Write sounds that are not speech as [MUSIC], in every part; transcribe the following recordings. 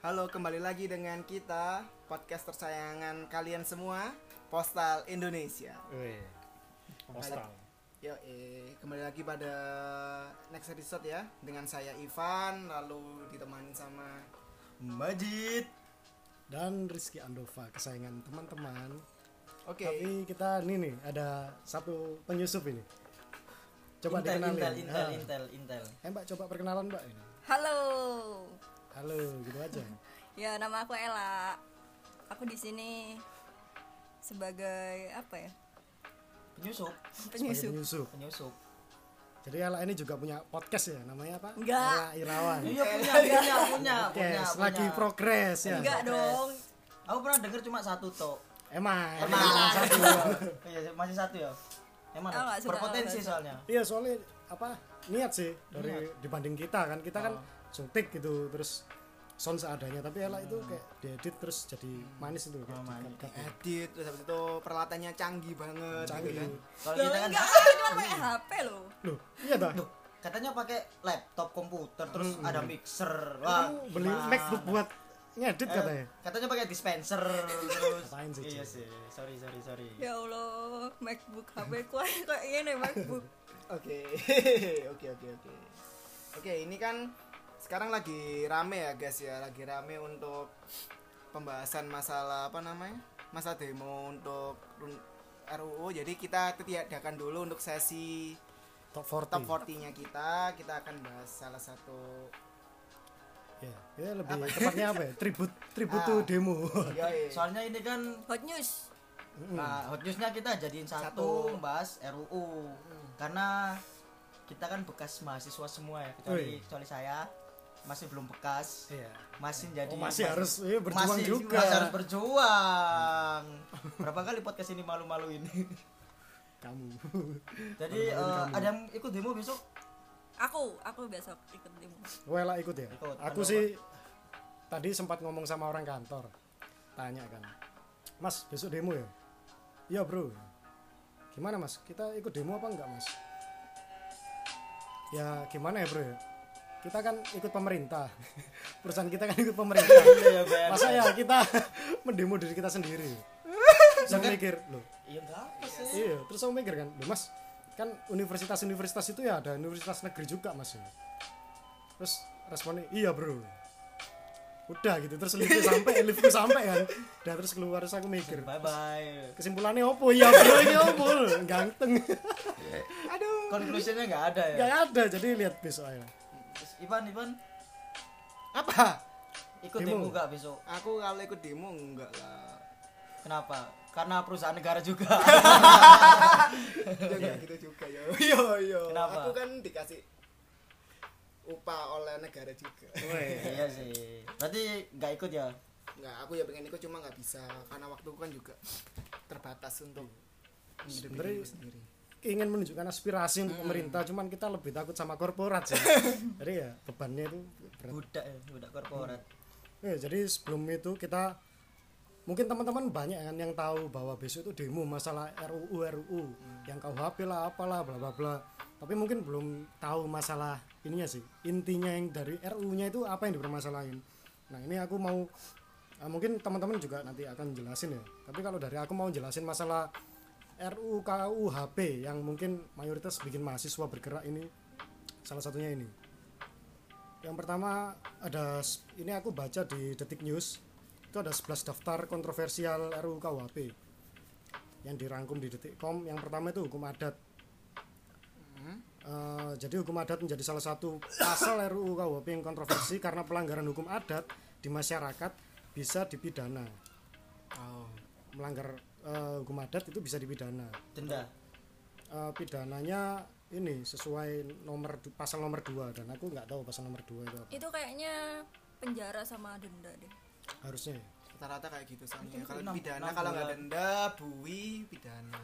Halo, kembali lagi dengan kita podcast tersayangan kalian semua, Postal Indonesia. Wih, postal. Yo, eh, kembali lagi pada next episode ya dengan saya Ivan, lalu ditemani sama Majid. Dan Rizky Andova, kesayangan teman-teman. Oke. Tapi kita ini nih ada satu penyusup ini. Coba Intel, dikenalin. Intel, Intel, Ah. Intel, Intel. Eh Mbak coba perkenalan Mbak ini. Halo. Halo, gitu aja. Ya, nama aku Ella. Aku di sini sebagai apa ya? Penyusup, Sebagai Penyusup. penyusup. penyusup. Jadi Ella ini juga punya podcast ya, namanya apa? Enggak. Ella Irawan. Iya punya, punya, punya, punya, Podcast punya. lagi progres ya. Enggak dong. Aku pernah denger cuma satu toh. Emang. Emang emang satu. satu. [LAUGHS] Iya, masih satu ya. Emang Oh, berpotensi soalnya. Iya soalnya apa niat sih dari dibanding kita kan kita kan Oh. suntik gitu terus sound seadanya tapi Ella itu kayak diedit terus jadi manis itu kayak Oh, manis. dikat-kat. Edit, terus habis itu peralatannya canggih banget. canggih gitu kan. Kalau Loh, kita kan enggak, cuma pakai HP loh. loh iya dah Duh, katanya pakai laptop komputer terus Hmm. ada mixer. kamu beli gimana? MacBook buat ngedit Eh, katanya Katanya pakai dispenser terus. Sih, Iya sih. Sorry, sorry, sorry. Ya Allah, MacBook HP ku kayak gini MacBook. [LAUGHS] Oke, [LAUGHS] oke, oke, oke. Oke, ini kan sekarang lagi rame ya guys ya, lagi rame untuk pembahasan masalah apa namanya, masa demo untuk RUU. Jadi kita tiadakan dulu untuk sesi top 40 top 40-nya kita. Kita akan bahas salah satu. ya ya lebih tepatnya apa ya tribut tribut Ah. to demo Yoi. Soalnya ini kan Hot news. Nah, hot newsnya kita jadiin Satu. satu, bahas RUU. Karena kita kan bekas mahasiswa semua ya, kecuali kecuali saya masih belum bekas. iya Masih jadi oh, masih harus iya, berjuang masih, juga masih harus berjuang. Berapa kali podcast ini malu-maluin. kamu jadi Malu-maluin eh, kamu. ada yang ikut demo besok? Aku, aku besok ikut demo. Ella ikut ya Ikut. aku sih tadi sempat ngomong sama orang kantor tanya kan mas besok demo ya iya bro gimana mas kita ikut demo apa enggak mas ya gimana ya bro ya kita kan ikut pemerintah. [LAUGHS] Perusahaan kita kan ikut pemerintah. [LAUGHS] Iya, Ben. masa ya kita [LAUGHS] mendemo diri kita sendiri? Saya mikir loh. Iya apa sih. iya terus aku mikir kan loh mas kan universitas-universitas itu ya ada universitas negeri juga mas terus responnya iya bro. Udah gitu terus liftnya sampai liftku sampai kan. Dan terus keluar terus aku mikir Bye bye. kesimpulannya opo? Ya bro ini opo? Ganteng. Aduh. Konklusinya enggak ada ya. gak ada jadi lihat besok aja. Terus, Ivan, Ivan Apa? ikut Demo. demo enggak besok? Aku kalau ikut demo enggak lah. Kenapa? Karena perusahaan negara juga. [LAUGHS] Ya enggak gitu juga ya. [LAUGHS] Iya, iya. Kenapa? Aku kan dikasih upah oleh negara juga. iya sih. Berarti enggak ikut ya? Enggak, aku ya pengen ikut cuma nggak bisa karena waktuku kan juga terbatas untuk diriku sendiri. Ingin menunjukkan aspirasi untuk pemerintah cuman kita lebih takut sama korporat sih [LAUGHS] jadi ya bebannya itu berat Budak ya, budak korporat. Ya, jadi sebelum itu kita mungkin teman-teman banyak kan yang tahu bahwa besok itu demo masalah RUU RUU yang KUHP lah apalah bla bla bla. Tapi mungkin belum tahu masalah ininya sih. Intinya yang dari RUU-nya itu apa yang dipermasalahin. Nah, ini aku mau ah, mungkin teman-teman juga nanti akan jelasin ya. Tapi kalau dari aku mau jelasin masalah RUU KUHP yang mungkin mayoritas bikin mahasiswa bergerak ini salah satunya ini. Yang pertama ada ini aku baca di Detik News itu ada 11 daftar kontroversial RUU KUHP yang dirangkum di Detikcom. Yang pertama itu hukum adat. Eh, jadi hukum adat menjadi salah satu pasal RUU KUHP yang kontroversi karena pelanggaran hukum adat di masyarakat bisa dipidana. Oh. Melanggar eh, hukum adat itu bisa dipidana. Denda. Eh, pidananya ini sesuai nomor pasal nomor 2 dan aku nggak tahu pasal nomor 2 itu apa. Itu kayaknya penjara sama denda deh. Harusnya ya. Rata-rata kayak gitu soalnya. Kalau pidana kalau nggak denda, bui, pidana.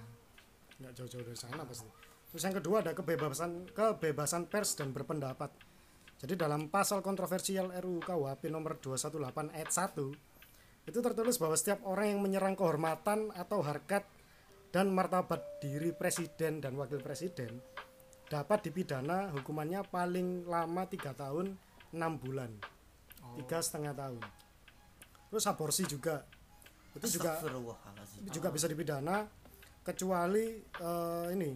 nggak jauh-jauh dari sana pasti. Terus yang kedua ada kebebasan kebebasan pers dan berpendapat. Jadi dalam pasal kontroversial RUU KUHP nomor 218 ayat 1 itu tertulis bahwa setiap orang yang menyerang kehormatan atau harkat dan martabat diri presiden dan wakil presiden dapat dipidana hukumannya paling lama tiga tahun enam bulan. Tiga setengah tahun. Terus aborsi juga. Itu juga juga bisa dipidana kecuali eh, ini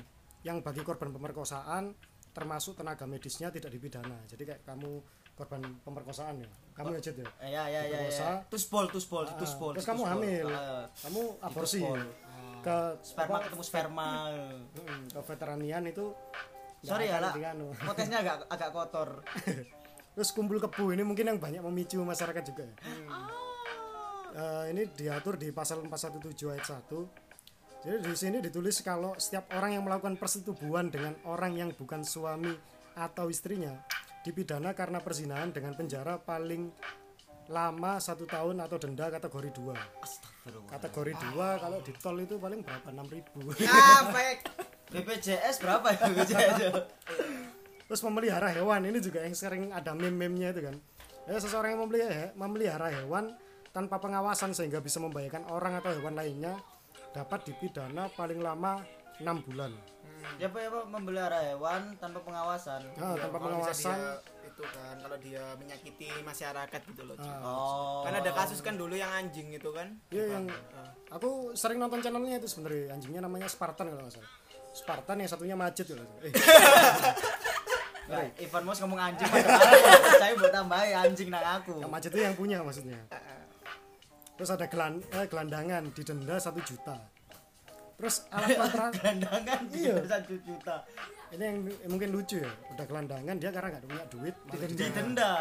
yang bagi korban pemerkosaan termasuk tenaga medisnya tidak dipidana. Jadi kayak kamu korban pemerkosaan ya kamu ya Jet ya? Eh, ya ya ya Diperkosa. ya. tuspol tuspol Ah, tuspol terus kamu hamil. Ah, kamu aborsi. Dituspol. ke sperma apa, ketemu sperma. Ke veteranian itu sorry ya lah dianu. [LAUGHS] podcastnya agak agak kotor. [LAUGHS] Terus kumpul kebu ini mungkin yang banyak memicu masyarakat juga ya? Eh, ini diatur di pasal 417 ayat 1 jadi di sini ditulis kalau setiap orang yang melakukan persetubuhan dengan orang yang bukan suami atau istrinya dipidana karena perzinahan dengan penjara paling lama satu tahun atau denda kategori 2 Astagfirullah. Kategori 2 kalau di tol itu paling berapa? 6000 ah fake BPJS berapa ya? BPJS terus memelihara hewan ini juga yang sering ada meme-memnya itu kan. Ya seseorang yang memelihara, memelihara hewan tanpa pengawasan sehingga bisa membahayakan orang atau hewan lainnya dapat dipidana paling lama enam bulan ya pak ya pak memelihara hewan tanpa pengawasan. Nah, Ya, tanpa pengawasan. dia itu kan kalau dia menyakiti masyarakat gitu loh Ci. oh. Kan ada kasus kan dulu yang anjing itu kan? Iya yang aku sering nonton channelnya itu sebenarnya. Anjingnya namanya Spartan kalau nggak salah. Spartan yang satunya nggak salah. eh. [LAUGHS] Nah, Ivan Mos ngomong anjing apa? Saya buat tambahin anjing nang aku. yang Majid itu yang punya maksudnya. Terus ada gelan, eh, gelandangan didenda satu juta terus alat kontra Gelandangan [LAUGHS] Iya. satu juta. ini yang mungkin lucu ya udah gelandangan dia karena nggak punya duit malah didenda. Didenda.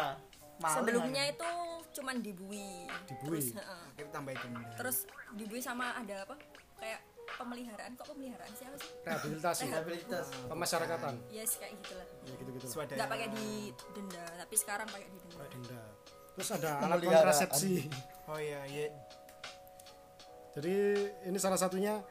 Sebelumnya itu cuman dibui. Dibui. Terus, tambah denda terus dibui sama ada apa? Kayak pemeliharaan kok pemeliharaan sih apa sih? rehabilitasi Rehabilitas. pemasyarakatan Yes kayak gitulah. ya gitu gitu. Nggak pakai di denda, tapi sekarang pakai di denda. denda terus ada alat kontrasepsi oh iya iya jadi ini salah satunya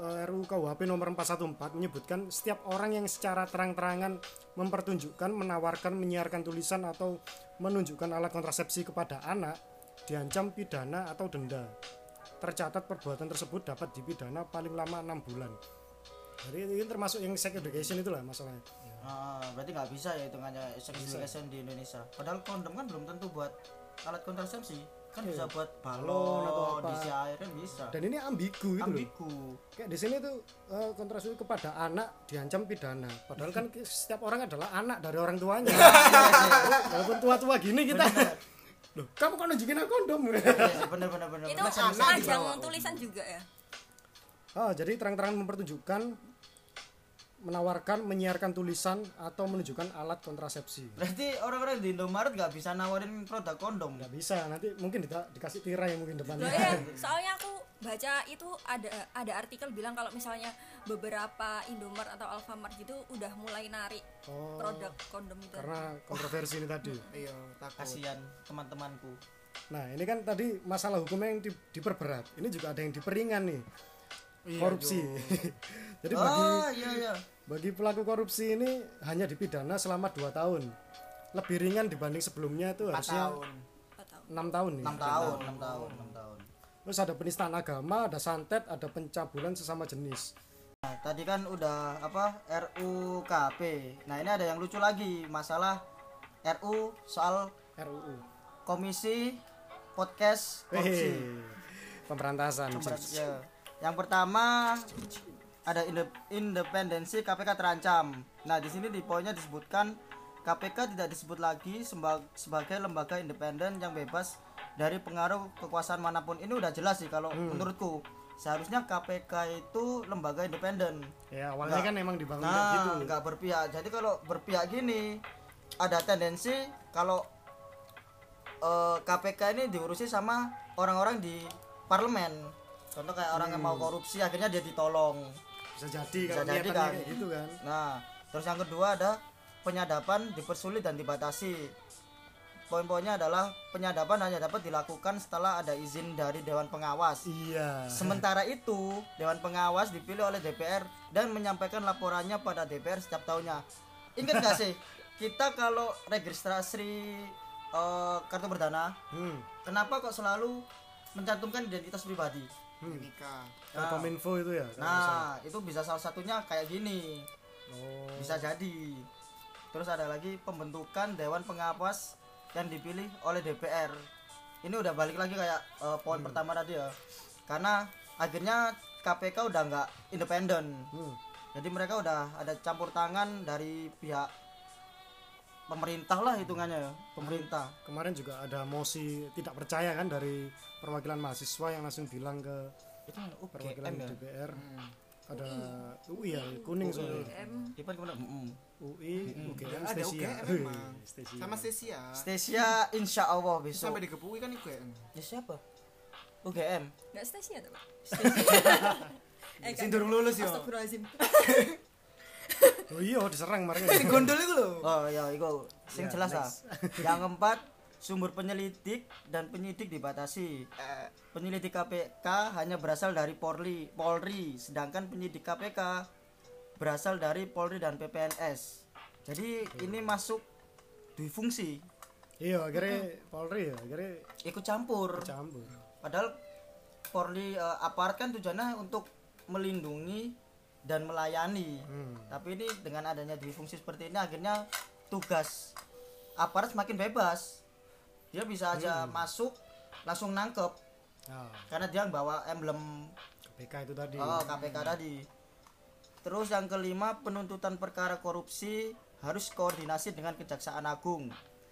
RUU KUHP nomor 414 menyebutkan setiap orang yang secara terang-terangan mempertunjukkan, menawarkan, menyiarkan tulisan atau menunjukkan alat kontrasepsi kepada anak diancam pidana atau denda. Tercatat perbuatan tersebut dapat dipidana paling lama enam bulan. Jadi ini termasuk yang sex education itulah masalahnya. Ah, berarti nggak bisa ya hitungannya sex education di Indonesia. Padahal kondom kan belum tentu buat alat kontrasepsi. Kan Iya. bisa buat Balon atau atau apa. diisi air kan bisa. Dan ini ambigu itu loh. Ambigu. Kayak di sini tuh eh, kontrasepsi kepada anak diancam pidana. Padahal kan [LAUGHS] setiap orang adalah anak dari orang tuanya. [LAUGHS] Walaupun tua-tua gini kita. Loh, kamu kan nunjukin aku kondom. Sih, bener bener bener. Itu dibawa. tulisan juga ya. Ah, jadi terang-terangan mempertunjukkan menawarkan, menyiarkan tulisan atau menunjukkan alat kontrasepsi. Berarti orang-orang di Indomaret nggak bisa nawarin produk kondom. Nggak bisa, nanti mungkin dita- dikasih tirai mungkin Loh, depannya. iya, [LAUGHS] soalnya aku baca itu ada ada artikel bilang kalau misalnya beberapa Indomaret atau Alfamart gitu udah mulai narik Oh, produk kondom itu. karena kontroversi ini tadi. [LAUGHS] iya takut Kasihan teman-temanku. Nah, ini kan tadi masalah hukumnya yang di- diperberat. Ini juga ada yang diperingan nih. Iya, korupsi. [LAUGHS] Jadi bagi Oh iya iya. bagi pelaku korupsi ini hanya dipidana selama 2 tahun. Lebih ringan dibanding sebelumnya itu harusnya tahun Empat tahun. 6 tahun nih. 6 tahun, 6 tahun, 6 tahun. Terus ada penistaan agama, ada santet, ada pencabulan sesama jenis. Nah, tadi kan udah apa RUKP. Nah, ini ada yang lucu lagi masalah RU soal RUU. komisi podcast korupsi. Pemberantasan. Pemberat- ya. Yang pertama ada inde- independensi KPK terancam. Nah, di sini di poinnya disebutkan KPK tidak disebut lagi sebagai lembaga independen yang bebas dari pengaruh kekuasaan mana pun. Ini udah jelas sih kalau menurutku. Seharusnya KPK itu lembaga independen. Ya, awalnya Nggak. kan emang dibangun Nah, gitu. nggak berpihak. Jadi kalau berpihak gini, ada tendensi kalau eh, KPK ini diurusi sama orang-orang di parlemen. Contoh kayak orang yang mau Hmm. korupsi, akhirnya dia ditolong. Bisa jadi Bisa kalau jadi kan. gitu kan. Nah, terus yang kedua ada penyadapan dipersulit dan dibatasi. Poin-poinnya adalah penyadapan hanya dapat dilakukan setelah ada izin dari Dewan Pengawas. Iya. Sementara itu, Dewan Pengawas dipilih oleh DPR dan menyampaikan laporannya pada DPR setiap tahunnya. Ingat gak sih, [LAUGHS] kita kalau registrasi eh, kartu berdana, Hmm. kenapa kok selalu mencantumkan identitas pribadi? Hmm. nikah Nah, Kominfo itu ya. Nah, itu bisa salah satunya kayak gini, Oh. bisa jadi. Terus ada lagi pembentukan Dewan Pengawas yang dipilih oleh DPR. ini udah balik lagi kayak eh, poin pertama tadi ya karena akhirnya KPK udah nggak independen Hmm. jadi mereka udah ada campur tangan dari pihak pemerintah lah hitungannya ya pemerintah. Kemarin juga ada mosi tidak percaya kan dari perwakilan mahasiswa yang langsung bilang ke itu perwakilan UGM ya DPR. Ada UI ya, kuning soalnya. UGM Ipan ke mana? Mm-mm. UI, UGM, ada Stesia. UGM Stesia. sama Stesia Stesia insya Allah besok. Sampai digebuki kan UGM ya siapa? UGM nggak stasi atau pak. [LAUGHS] Eh sing durung lulus Astagfirullahaladzim [LAUGHS] Oh iya, diserang kemarin. gondol itu lho oh ya itu sing Ya, jelas ah. next. [LAUGHS] yang keempat sumber penyelidik dan penyidik dibatasi. Eh, penyelidik KPK hanya berasal dari Polri Polri sedangkan penyidik KPK berasal dari Polri dan PPNS jadi ini masuk dui fungsi. Iya, akhirnya Polri ya, akhirnya ikut campur. Campur. padahal Polri eh, aparat kan tujuannya untuk melindungi dan melayani. Hmm. tapi ini dengan adanya dui fungsi seperti ini akhirnya tugas aparat semakin bebas. Dia bisa aja masuk langsung nangkep. Nah, karena dia bawa emblem. KPK itu tadi. oh KPK tadi. Terus yang kelima penuntutan perkara korupsi harus koordinasi dengan Kejaksaan Agung.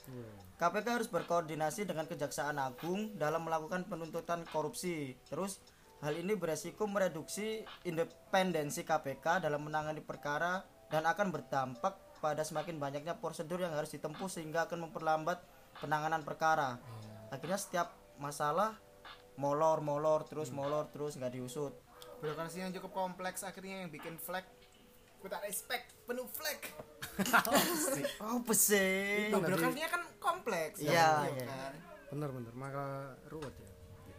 Hmm. KPK harus berkoordinasi dengan Kejaksaan Agung dalam melakukan penuntutan korupsi. Terus hal ini beresiko mereduksi independensi KPK dalam menangani perkara dan akan berdampak pada semakin banyaknya prosedur yang harus ditempuh sehingga akan memperlambat penanganan perkara. Akhirnya setiap masalah molor-molor terus molor terus nggak diusut. birokrasi yang cukup kompleks akhirnya yang bikin flag kita respect penuh flag Oh, besi. Loh, birokrasinya kan kompleks Iya, kan? iya. kan? Bener bener, maka ruwet ya.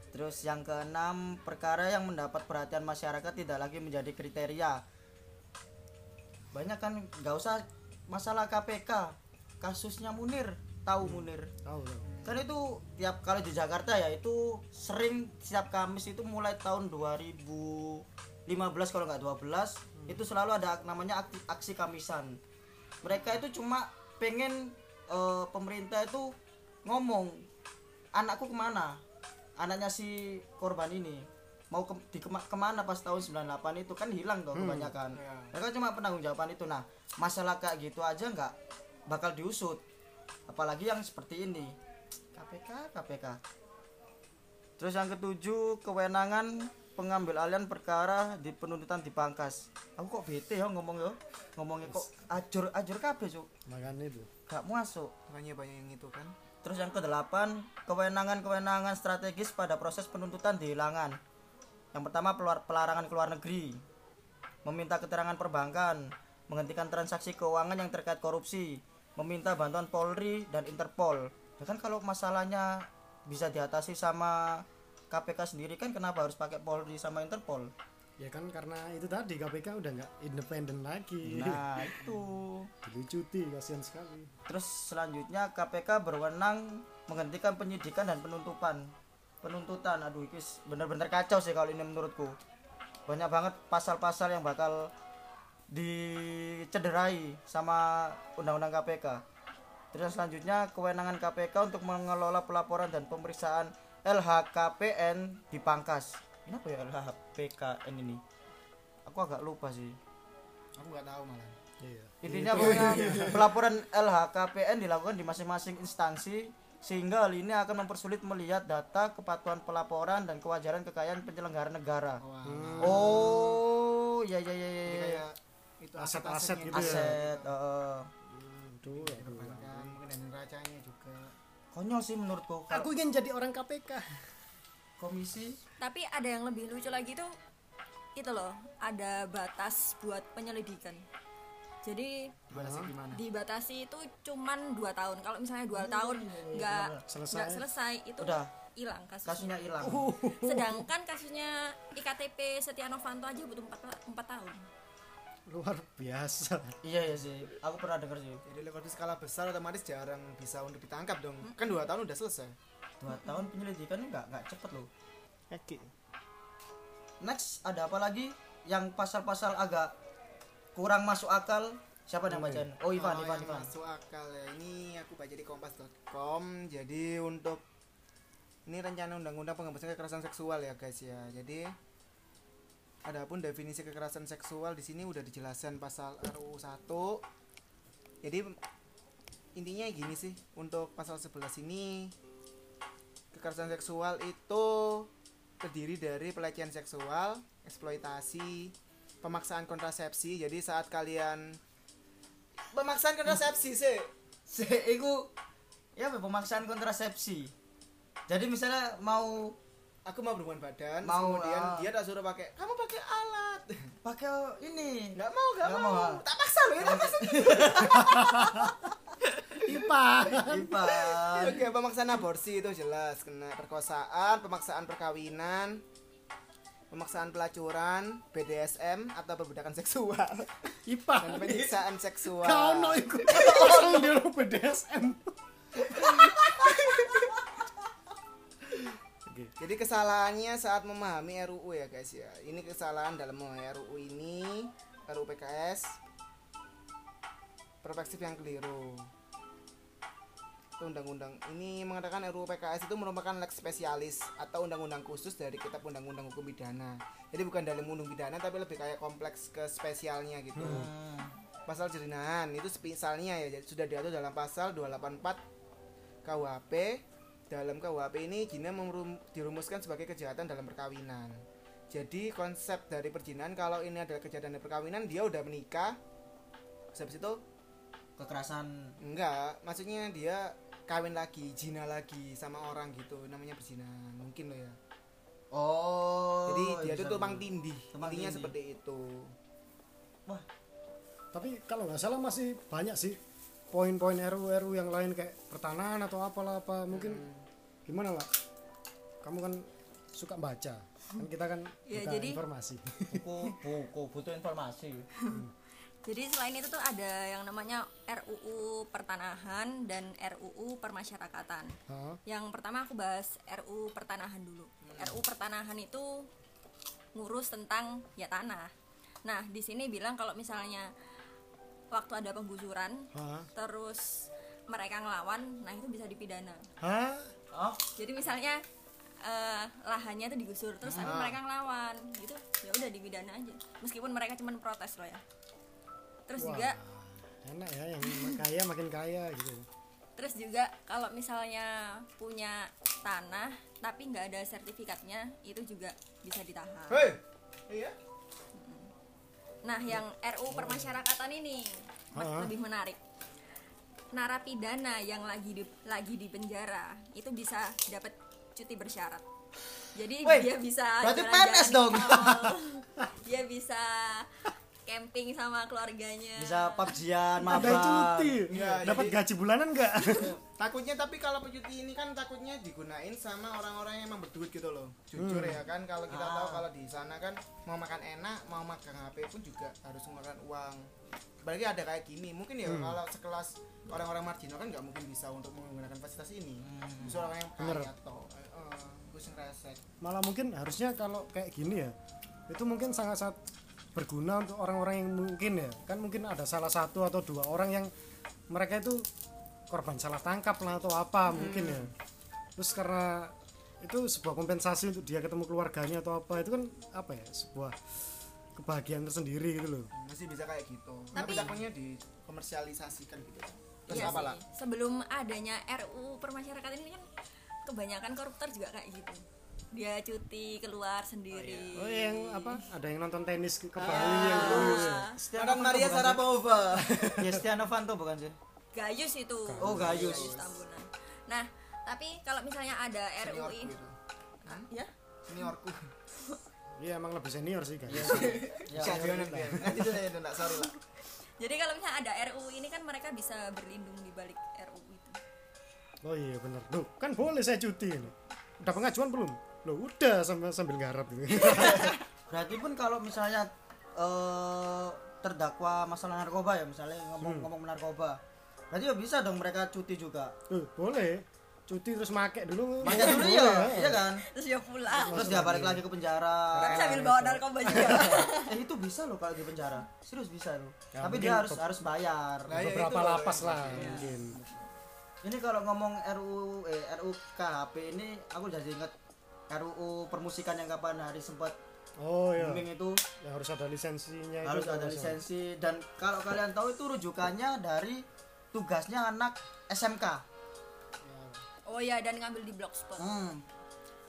Terus yang keenam, perkara yang mendapat perhatian masyarakat tidak lagi menjadi kriteria. Banyak kan nggak usah masalah KPK, kasusnya Munir, tahu Munir. Tahu. Kan itu tiap kali di Jakarta ya itu sering setiap Kamis itu mulai tahun 2015 kalau nggak 12 itu selalu ada namanya aksi, aksi Kamisan. Mereka itu cuma pengen eh, pemerintah itu ngomong anakku ke mana anaknya si korban ini mau ke, di kema- ke mana pas tahun 98 itu? Kan hilang tuh kebanyakan. Iya. mereka cuma penanggung jawaban itu. Nah masalah kayak gitu aja nggak bakal diusut. Apalagi yang seperti ini. KPK KPK terus yang ketujuh kewenangan pengambil alihan perkara di penuntutan dipangkas aku kok bete ya ngomong ya. Ngomongnya kok ajur ajur kabeh cuk. Makanya itu. gak masuk. Makanya banyak yang itu kan Terus yang kedelapan, kewenangan-kewenangan strategis pada proses penuntutan dihilangkan. Yang pertama pelarangan keluar negeri, meminta keterangan perbankan, menghentikan transaksi keuangan yang terkait korupsi, meminta bantuan Polri dan Interpol. Ya kan kalau masalahnya bisa diatasi sama KPK sendiri kan kenapa harus pakai Polri sama Interpol? Ya kan karena itu tadi KPK udah nggak independen lagi. Nah, [LAUGHS] itu. Dilucuti kasihan sekali. Terus selanjutnya KPK berwenang menghentikan penyidikan dan penuntutan. Penuntutan, aduh ini bener-bener kacau sih kalau ini menurutku. Banyak banget pasal-pasal yang bakal dicederai sama undang-undang KPK. Terus selanjutnya kewenangan KPK untuk mengelola pelaporan dan pemeriksaan LHKPN dipangkas. Ini apa ya LHKPN ini? Aku agak lupa sih. aku nggak tahu malah Iya. Intinya pokoknya [LAUGHS] pelaporan LHKPN dilakukan di masing-masing instansi sehingga hal ini akan mempersulit melihat data kepatuhan pelaporan dan kewajaran kekayaan penyelenggara negara. Wah, Oh, ya ya ya ya. ya. itu Aset-aset gitu ya. Aset, heeh. Aduh, aduh. perbankan mungkin neracanya juga konyol sih menurutku. Aku ingin jadi orang KPK. Komisi. Tapi ada yang lebih lucu lagi tuh itu loh ada batas buat penyelidikan. Jadi gimana? dibatasi itu cuman dua tahun. Kalau misalnya dua tahun nggak Selesai. nggak selesai. itu Udah. hilang kasusnya. Kasusnya hilang. sedangkan kasusnya iktp Setia Novanto aja butuh empat, empat tahun. Luar biasa. iya ya sih, aku pernah dengar sih. jadi kalau di skala besar otomatis jarang bisa untuk ditangkap dong. Kan dua tahun udah selesai Dua tahun penyelidikan nggak nggak cepet loh. Oke. Next ada apa lagi yang pasal-pasal agak kurang masuk akal? Siapa yang bacain? Oh Ivan, Kalau Ivan, Ivan. masuk akal ya ini aku baca di kompas.com jadi untuk ini rencana undang-undang penghapusan kekerasan seksual ya guys ya jadi adapun definisi kekerasan seksual di sini udah dijelaskan pasal RUU 1 jadi intinya gini sih untuk pasal 11 ini kekerasan seksual itu terdiri dari pelecehan seksual eksploitasi pemaksaan kontrasepsi jadi saat kalian pemaksaan kontrasepsi sih Se iku ya pemaksaan kontrasepsi. Jadi misalnya mau aku mau berhubungan badan Mau, kemudian ah. dia tak suruh pakai kamu pakai alat pakai ini nggak mau nggak Nggak mau. mau, ah. tak paksa loh ya tak paksa [LAUGHS] IPA Ipan. oke pemaksaan aborsi itu jelas kena perkosaan pemaksaan perkawinan pemaksaan pelacuran BDSM atau perbudakan seksual IPA dan penyiksaan seksual kau no ikut pasang [LAUGHS] di rumah BDSM Oke. Jadi kesalahannya saat memahami RUU ya guys ya. Ini kesalahan dalam memahami RUU ini, RUU PKS. Perspektif yang keliru. Undang-undang ini mengatakan RUU PKS itu merupakan lex spesialis atau undang-undang khusus dari kitab undang-undang hukum pidana. Jadi bukan dalam undang pidana tapi lebih kayak kompleks ke spesialnya gitu. Hmm. Pasal jerinahan itu misalnya ya jadi sudah diatur dalam pasal 284 KUHP. Dalam KUHP ini merum- dirumuskan sebagai kejahatan dalam perkawinan. Jadi konsep dari perzinahan kalau ini adalah kejahatan dalam perkawinan dia udah menikah. Habis itu Kekerasan enggak, maksudnya dia kawin lagi, zina lagi sama orang gitu, namanya berzinahan. Mungkin loh ya. Oh. Jadi dia bisa itu tumpang dulu. tindih. Tumpang Intinya seperti itu. Wah, tapi kalau nggak salah masih banyak sih poin-poin RU RU yang lain kayak pertanahan atau apalah apa mungkin gimana lah kamu kan suka baca kan kita kan Ya, buka jadi- informasi buku buku butuh informasi. Jadi selain itu tuh ada yang namanya RUU pertanahan dan RUU permasyarakatan. Hah? Yang pertama aku bahas RUU pertanahan dulu. RUU pertanahan itu ngurus tentang ya tanah. Nah, di sini bilang kalau misalnya waktu ada penggusuran Hah? terus mereka ngelawan, nah itu bisa dipidana. Hah? Oh, Jadi misalnya eh, lahannya itu digusur terus tapi mereka ngelawan gitu ya udah dipidana aja meskipun mereka cuma protes loh ya terus Wah, juga enak ya yang kaya makin kaya gitu terus juga kalau misalnya punya tanah tapi nggak ada sertifikatnya itu juga bisa ditahan Hei. Iya. nah yang RU permasyarakatan ini Ah. lebih menarik narapidana yang lagi di lagi di penjara itu bisa dapat cuti bersyarat jadi Wih, dia bisa berarti PNS dong. [LAUGHS] dia bisa camping sama keluarganya. Bisa PUBG-an, ada mabar. cuti. Iya, dapat jadi- gaji bulanan nggak? [LAUGHS] Takutnya tapi kalau cuti ini kan takutnya digunain sama orang-orang yang emang berduit gitu loh. Jujur ya kan kalau kita tahu kalau di sana kan mau makan enak mau makan HP pun juga harus mengeluarkan uang. Apalagi ada kayak gini mungkin ya kalau sekelas orang-orang marginal kan nggak mungkin bisa untuk menggunakan fasilitas ini. Justru orang yang Bener. kaya atau gue sing resek malah mungkin harusnya kalau kayak gini ya itu mungkin sangat-sangat berguna untuk orang-orang yang mungkin ya. Kan mungkin ada salah satu atau dua orang yang mereka itu korban salah tangkap lah atau apa mungkin ya. Terus karena itu sebuah kompensasi untuk dia ketemu keluarganya atau apa itu kan apa ya sebuah kebahagiaan tersendiri gitu loh. Masih bisa kayak gitu. Tapi- takutnya dikomersialisasikan gitu. Terus Iya apa sih. lah sebelum adanya RU permasyarakatan ini kan kebanyakan koruptor juga kayak gitu dia cuti keluar sendiri. Oh yang apa? Ada yang nonton tenis ke, ke Ah. Bali yang [LAUGHS] ya. Stiano Maria Sarapova? Ya Stiano Fanto bukan sih? Gayus itu. Oh, Gayus. Tambunan. Nah tapi kalau misalnya ada RU seniorku ini itu ya? Seniorku. [LAUGHS] Iya emang lebih senior sih kan [LAUGHS] Ya, nanti nanti dulu ya. Enggak sorry lah. Jadi kalau misalnya ada RU ini kan mereka bisa berlindung di balik RU itu. Oh iya benar loh kan boleh saya cuti ini. Udah pengajuan belum loh udah sambil sambil garap gitu [LAUGHS] Berarti pun kalau misalnya eh terdakwa masalah narkoba ya misalnya ngomong-ngomong narkoba. Berarti ya bisa dong mereka cuti juga. Loh, boleh cuti terus make dulu Makanya dulu Boleh, ya, iya kan? terus dia pulang Terus dia balik lagi ke penjara. tapi sambil bawa narkoba [LAUGHS] juga eh itu bisa loh kalau di penjara. Serius bisa loh. Ya, Tapi dia harus harus bayar. Nah, ya beberapa lapas lah pasti. mungkin ini kalau ngomong RUU eh RUU KHP ini aku jadi inget RUU permusikan yang kapan hari sempat oh iya. booming itu. Yang harus ada lisensinya itu harus kalau ada lisensi. Dan kalau kalian tahu itu rujukannya dari tugasnya anak SMK. oh ya dan ngambil di blogspot. Hmm,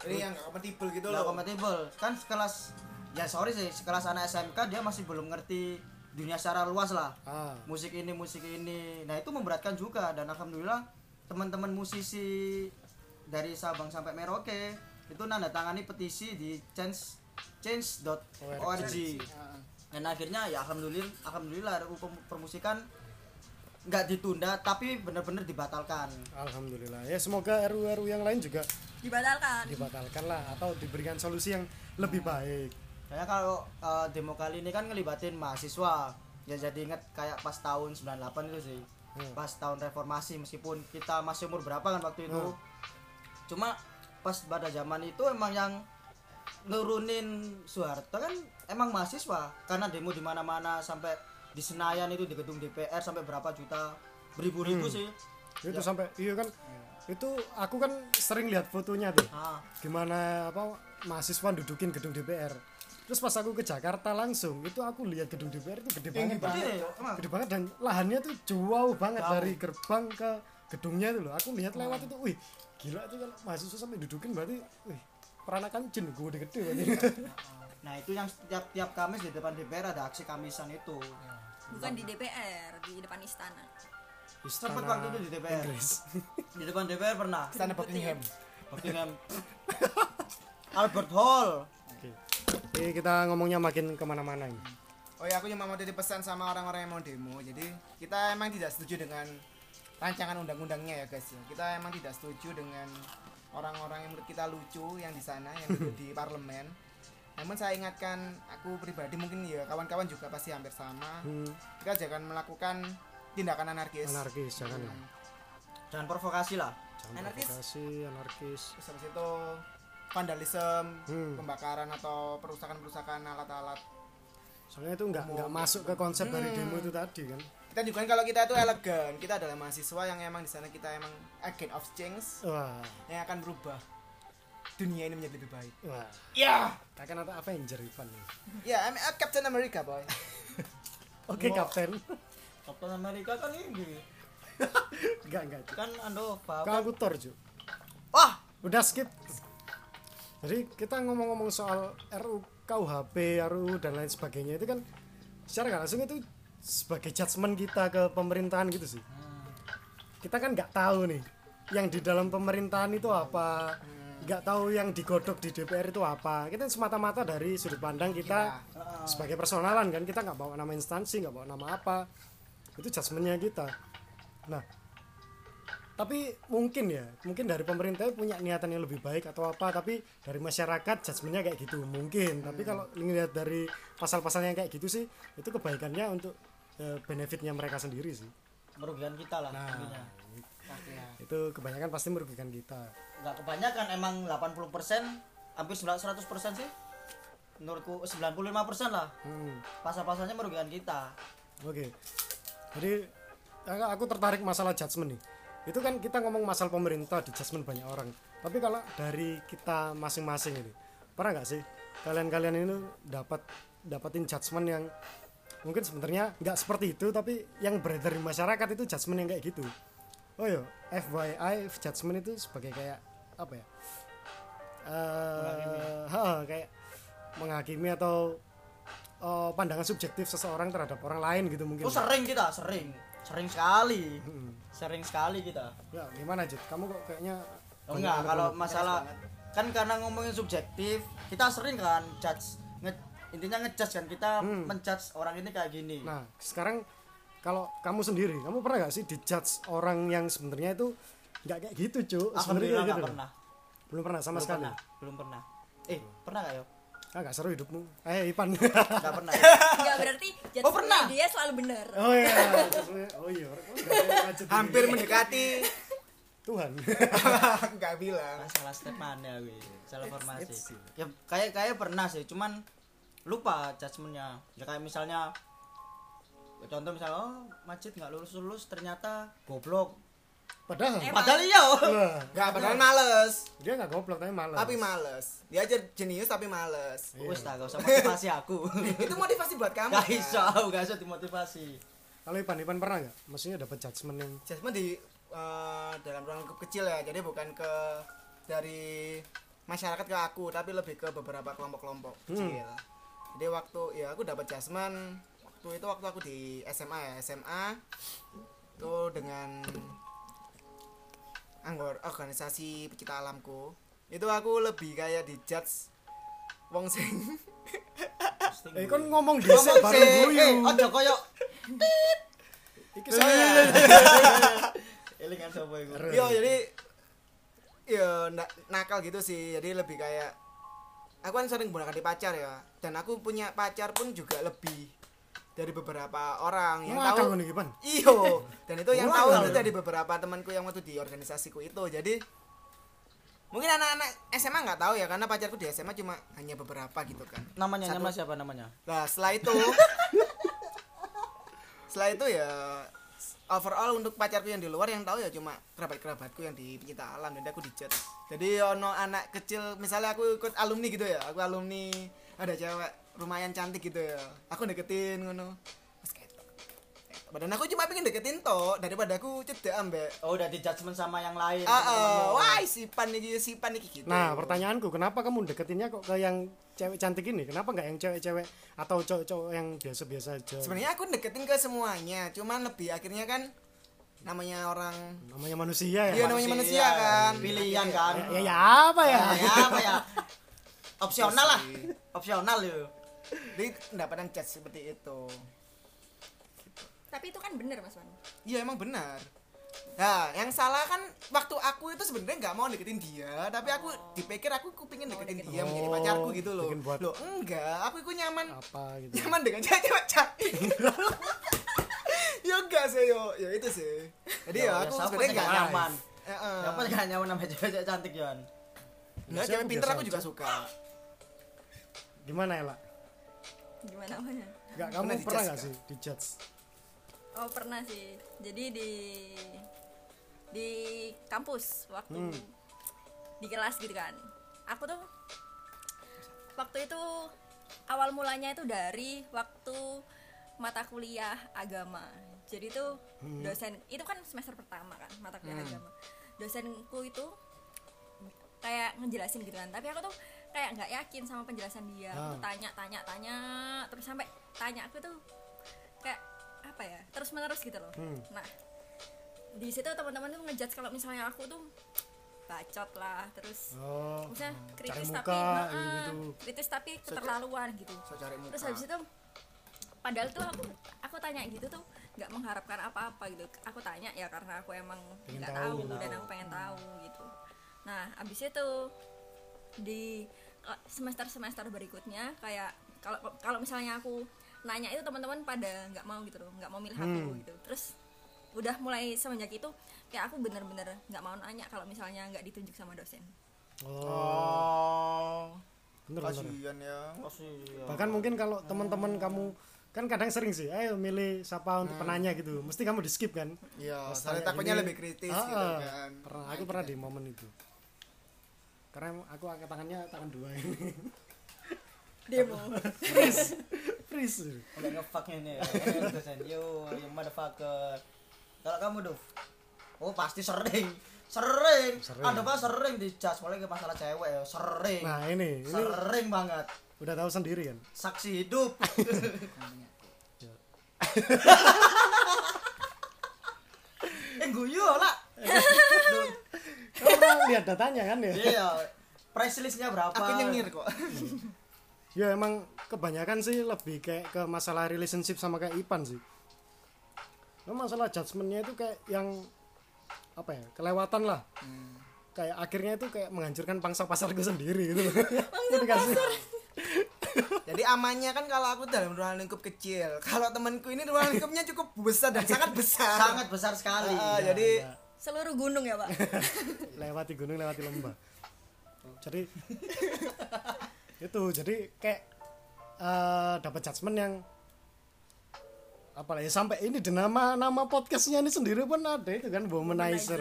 ini yang nggak kompatibel gitu nggak loh. kompatibel. Kan sekelas ya sorry sih, sekelas anak SMK dia masih belum ngerti dunia secara luas lah. ah. Musik ini, musik ini. Nah, itu memberatkan juga. Dan alhamdulillah teman-teman musisi dari Sabang sampai Merauke itu nanda tangani petisi di change change.org. Dan akhirnya ya alhamdulillah alhamdulillah RUU pem- permusikan nggak ditunda tapi benar-benar dibatalkan. alhamdulillah ya semoga RU-RU yang lain juga dibatalkan dibatalkan lah atau diberikan solusi yang lebih baik Kayaknya kalau eh, demo kali ini kan ngelibatin mahasiswa. Ya jadi inget kayak pas tahun 98 itu sih. Hmm. Pas tahun reformasi meskipun kita masih umur berapa kan waktu itu. Hmm. Cuma pas pada zaman itu emang yang nurunin Soeharto kan emang mahasiswa. Karena demo di mana-mana sampai di Senayan itu di gedung DPR sampai berapa juta? Beribu-ribu Hmm. sih. itu sampai iya kan? Itu aku kan sering lihat fotonya tuh. Ah, gimana apa mahasiswa dudukin gedung DPR terus pas aku ke Jakarta langsung itu aku lihat gedung DPR itu gede banget. gede, emang. gede banget dan lahannya tuh jauh banget dari gerbang ke gedungnya itu loh. Aku lihat lewat itu wih gila itu kalau mahasiswa sampai dudukin berarti wih peranakan jin gue gede berarti Nah, itu yang setiap tiap Kamis di depan DPR ada aksi Kamisan itu. bukan di DPR di depan istana Sempet waktu itu di DPR. Inggris [LAUGHS] Di depan DPR pernah. istana Buckingham Buckingham. [LAUGHS] Albert Hall. oke Oke, kita ngomongnya makin ke mana-mana ini Oh ya aku cuma mau titip pesan sama orang-orang yang mau demo. Jadi kita emang tidak setuju dengan rancangan undang-undangnya ya guys ya. Kita emang tidak setuju dengan orang-orang yang menurut kita lucu yang di sana yang duduk di [LAUGHS] parlemen. Namun saya ingatkan aku pribadi mungkin ya kawan-kawan juga pasti hampir sama. hmm, Kita jangan melakukan tindakan anarkis. anarkis jangan ya Jangan provokasi lah. jangan Anarkis. provokasi anarkis Terus habis itu vandalisme, Hmm. pembakaran atau perusakan-perusakan alat-alat soalnya itu nggak nggak masuk ke konsep dari demo itu tadi kan kita juga kalau kita itu elegan kita adalah mahasiswa yang emang di sana kita emang agent of change wah. yang akan berubah dunia ini menjadi lebih baik. Wah. Ya. Akan ada Avenger Ivan. Nih ya I'm a Captain America boy. [LAUGHS] Oke kapten Captain. America kan ini. [LAUGHS] enggak enggak. Kan Andova. Kan aku Thor Cuk. Wah, udah skip. Jadi kita ngomong-ngomong soal RU KUHP, RU dan lain sebagainya itu kan secara nggak langsung itu sebagai judgement kita ke pemerintahan gitu sih. Kita kan nggak tahu nih yang di dalam pemerintahan itu apa, nggak tahu yang digodok di DPR itu apa. Kita semata-mata dari sudut pandang kita sebagai personalan kan kita nggak bawa nama instansi, nggak bawa nama apa. Itu judgementnya kita. Nah, tapi mungkin ya mungkin dari pemerintah punya niatan yang lebih baik atau apa tapi dari masyarakat judgementnya kayak gitu mungkin tapi kalau lihat dari pasal-pasal yang kayak gitu sih itu kebaikannya untuk benefitnya mereka sendiri sih merugikan kita lah nah intinya. itu kebanyakan pasti merugikan kita Nggak kebanyakan emang 80% hampir 100% sih. Menurutku 95% lah. hmm, Pasal-pasalnya merugikan kita. oke jadi aku aku tertarik masalah judgement nih itu kan kita ngomong masalah pemerintah di judgement banyak orang tapi kalau dari kita masing-masing ini pernah nggak sih kalian-kalian ini dapat dapatin judgement yang mungkin sebenarnya nggak seperti itu tapi yang beredar di masyarakat itu judgement yang kayak gitu oh yo FYI judgement itu sebagai kayak apa ya eh ha, kayak menghakimi atau eh, pandangan subjektif seseorang terhadap orang lain gitu mungkin Oh sering kita, sering. Sering sekali. Hmm. Sering sekali kita. ya gimana Jit kamu kok kayaknya Oh, enggak, kalau masalah kan karena ngomongin subjektif, kita sering kan judge intinya ngejudge kan kita Hmm. menjudge orang ini kayak gini. Nah, sekarang kalau kamu sendiri, kamu pernah gak sih dijudge orang yang sebenarnya itu nggak kayak gitu, Cuk? Sebenarnya gitu. pernah. Belum pernah sama belum sekali. pernah. Belum pernah. Eh, pernah gak yo? Ah, gak seru hidupmu. Eh, Ipan. Enggak pernah. [LAUGHS] ya? Enggak berarti Oh, pernah? dia selalu benar. oh iya, oh iya, oh, ini. hampir mendekati Tuhan. [LAUGHS] nggak bilang Ah, salah step mana gue? Salah formasi. Ya kayak kayak pernah sih, cuman lupa judgementnya. Ya kayak misalnya ya contoh misalnya oh Majid nggak lulus lulus ternyata goblok padahal Emang. Padahal iya. Wah, Enggak, padahal males. dia nggak goblok tapi malas Tapi males. Dia aja jenius tapi males. Wes tak gak usah motivasi aku. [LAUGHS] Itu motivasi buat kamu. Gak kan? iso, gak iso dimotivasi. kalau Ipan Ipan pernah nggak maksudnya dapat judgement yang Jasmine di eh, dalam ruang lingkup kecil ya. Jadi bukan ke dari masyarakat ke aku, tapi lebih ke beberapa kelompok-kelompok kecil. Jadi waktu ya aku dapat jasman waktu itu waktu aku di SMA ya, SMA itu dengan anggota organisasi pecinta alamku. Itu aku lebih kayak di judge wong sing eh kan ngomong di Ngomong guyu eh, aja koyo iki saya [LAUGHS] elingan sapa iku. Ere. Yo jadi yo na- nakal gitu sih. Jadi lebih kayak aku kan sering menggunakan di pacar ya. Dan aku punya pacar pun juga lebih dari beberapa orang yang Ngakal tahu. Pan. Iyo. Dan itu yang tahu itu dari beberapa temanku yang waktu di organisasiku itu. Jadi mungkin anak-anak SMA nggak tahu ya karena pacarku di SMA cuma hanya beberapa gitu kan. Namanya Satu- nama siapa namanya? Nah setelah itu [LAUGHS] Setelah itu ya Overall untuk pacarku yang di luar yang tahu ya cuma kerabat-kerabatku yang di pecinta alam dan aku dijat. Jadi ono anak kecil misalnya aku ikut alumni gitu ya, aku alumni ada cewek lumayan cantik gitu ya. Aku deketin ngono. Padahal aku cuma pengen deketin toh daripada aku cedak ambek Oh, udah di judgement sama yang lain. Ah, ah, teman-temanmu. wah si pan iki si pan iki gitu. Nah, pertanyaanku, kenapa kamu deketinnya kok ke yang cewek cantik ini? Kenapa nggak yang cewek-cewek atau cowok-cowok yang biasa-biasa aja? Sebenarnya aku deketin ke semuanya, cuman lebih akhirnya kan namanya orang Namanya manusia ya. Iya, namanya manusia kan. Pilihan kan. Ya, ya, ya apa ya? Ya, ya apa ya? [LAUGHS] Opsional lah. Opsional yo. Jadi pendapatan chat seperti itu. Tapi itu kan bener Mas Wan. Iya emang benar. Nah, yang salah kan waktu aku itu sebenarnya nggak mau deketin dia, tapi aku dipikir aku kupingin deketin dia menjadi Oh, pacarku gitu loh. buat- Loh, enggak, aku itu nyaman Apa gitu. nyaman dengan cewek cantik. [LAUGHS] ya enggak sih yo, ya itu sih. Jadi ya, aku siapa sebenarnya sih enggak gak nyaman. Heeh. Siapa gak nyaman sama cewek cantik Yon? Enggak, cewek aku pinter aku juga suka. Gimana ya, lah? Gimana namanya? Enggak kamu Pernah di-judge nggak? sih di judge? Oh pernah sih. Jadi di di kampus waktu Hmm. di kelas gitu kan. Aku tuh waktu itu awal mulanya itu dari waktu mata kuliah agama. Jadi tuh dosen itu kan semester pertama kan mata kuliah agama. Dosenku itu kayak ngejelasin gitu kan. Tapi aku tuh kayak nggak yakin sama penjelasan dia. Aku tuh Ah. tanya tanya tanya terus sampai tanya aku tuh apa ya terus menerus gitu loh Hmm. nah di situ teman-teman tuh ngejudge kalau misalnya aku tuh bacot lah terus Oh. misalnya kritis muka tapi nah, gitu. kritis tapi keterlaluan gitu terus habis itu padahal tuh aku aku tanya gitu tuh nggak mengharapkan apa-apa gitu aku tanya ya karena aku emang nggak tahu. tahu, dan aku pengen tahu gitu nah abis itu di semester semester berikutnya kayak kalau kalau misalnya aku nanya itu teman-teman pada nggak mau gitu loh nggak mau milih aku Hmm. gitu terus udah mulai semenjak itu kayak aku bener-bener nggak mau nanya kalau misalnya nggak ditunjuk sama dosen Oh. Bener, bener. Kasihan ya. Bahkan mungkin kalau teman-teman kamu kan kadang sering sih, ayo milih siapa untuk penanya gitu. Mesti kamu di skip kan? Iya, soalnya takutnya lebih kritis ah, gitu ah, kan. Pernah, aku pernah di momen itu. Karena aku angkat tangannya tangan dua ini. demo. [LAUGHS] freeze. Udah ngefuck ini ya. Dosen, yo, you motherfucker. Kalau kamu, Duf? Oh, pasti sering. Sering. Sering. Ada apa sering di judge mulai ke masalah cewek ya. Sering. Nah, ini ini Sering banget. udah tahu sendiri kan. Saksi hidup. [LAUGHS] eh guyu lah. [LAUGHS] Kamu lihat datanya kan ya? Iya. Price listnya berapa? Aku nyengir kok. Ya emang kebanyakan sih lebih kayak ke masalah relationship sama kayak Ipan sih. Nah, masalah judgementnya itu kayak yang apa ya kelewatan lah. Kayak akhirnya itu kayak menghancurkan pangsa pasarku sendiri gitu. Gak [LAUGHS] sih? Jadi amannya kan kalau aku dalam ruang lingkup kecil. Kalau temanku ini ruang lingkupnya cukup besar dan sangat besar. Sangat besar sekali. Ah, jadi Ya, seluruh gunung ya pak [LAUGHS] lewati gunung lewati lembah. Jadi [LAUGHS] itu jadi kayak eh, dapat judgement yang apalagi sampai ini di nama nama podcastnya ini sendiri pun ada itu kan womanizer.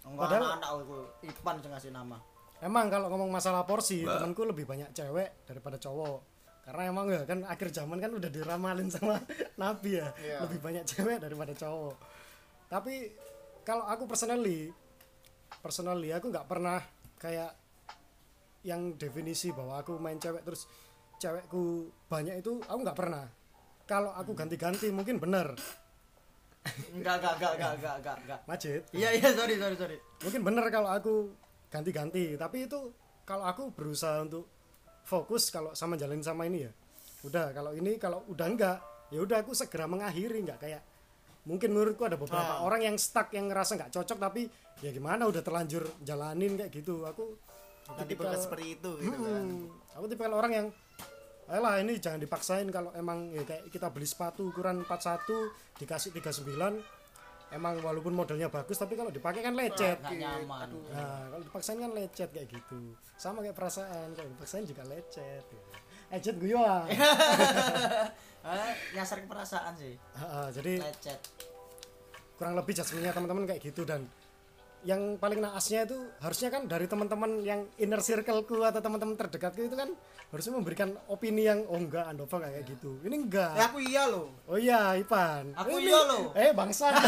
Enggak Padahal- anak-anak aku Ipan sing ngasih nama. emang kalau ngomong masalah porsi temanku lebih banyak cewek daripada cowok karena emang ya kan akhir zaman kan udah diramalin sama [LAUGHS] nabi ya Iya. lebih banyak cewek daripada cowok tapi kalau aku personally personally aku nggak pernah kayak yang definisi bahwa aku main cewek terus cewekku banyak itu aku nggak pernah. Kalau aku ganti-ganti mungkin bener. Enggak, enggak, enggak, enggak, enggak, enggak, enggak. macet Iya, iya, sorry, sorry, sorry. mungkin bener kalau aku ganti-ganti tapi itu kalau aku berusaha untuk fokus kalau sama jalan sama ini ya. Udah kalau ini kalau udah enggak ya udah aku segera mengakhiri enggak kayak mungkin menurutku ada beberapa orang yang stuck yang ngerasa nggak cocok tapi ya gimana udah terlanjur jalanin kayak gitu. Aku bukan tipe seperti itu gitu kan Hmm, aku tipikal orang yang ayolah ini jangan dipaksain kalau emang ya kayak kita beli sepatu ukuran 41 dikasih 39 emang walaupun modelnya bagus tapi kalau dipakai kan lecet Enggak nyaman. Nah, kalau dipaksain kan lecet kayak gitu. Sama kayak perasaan, kalau dipaksain juga lecet. Lecet guyon. [LAUGHS] Eh, nyasar ke perasaan sih. Ah, ah, jadi Lecet. kurang lebih jasminya teman-teman kayak gitu dan yang paling naasnya itu harusnya kan dari teman-teman yang inner circleku atau teman-teman terdekatku itu kan harusnya memberikan opini yang oh enggak Andova kayak gitu. Ini enggak. ya aku iya loh Oh iya, Ipan. Aku Ini- iya loh. Eh, bangsa. [LAUGHS]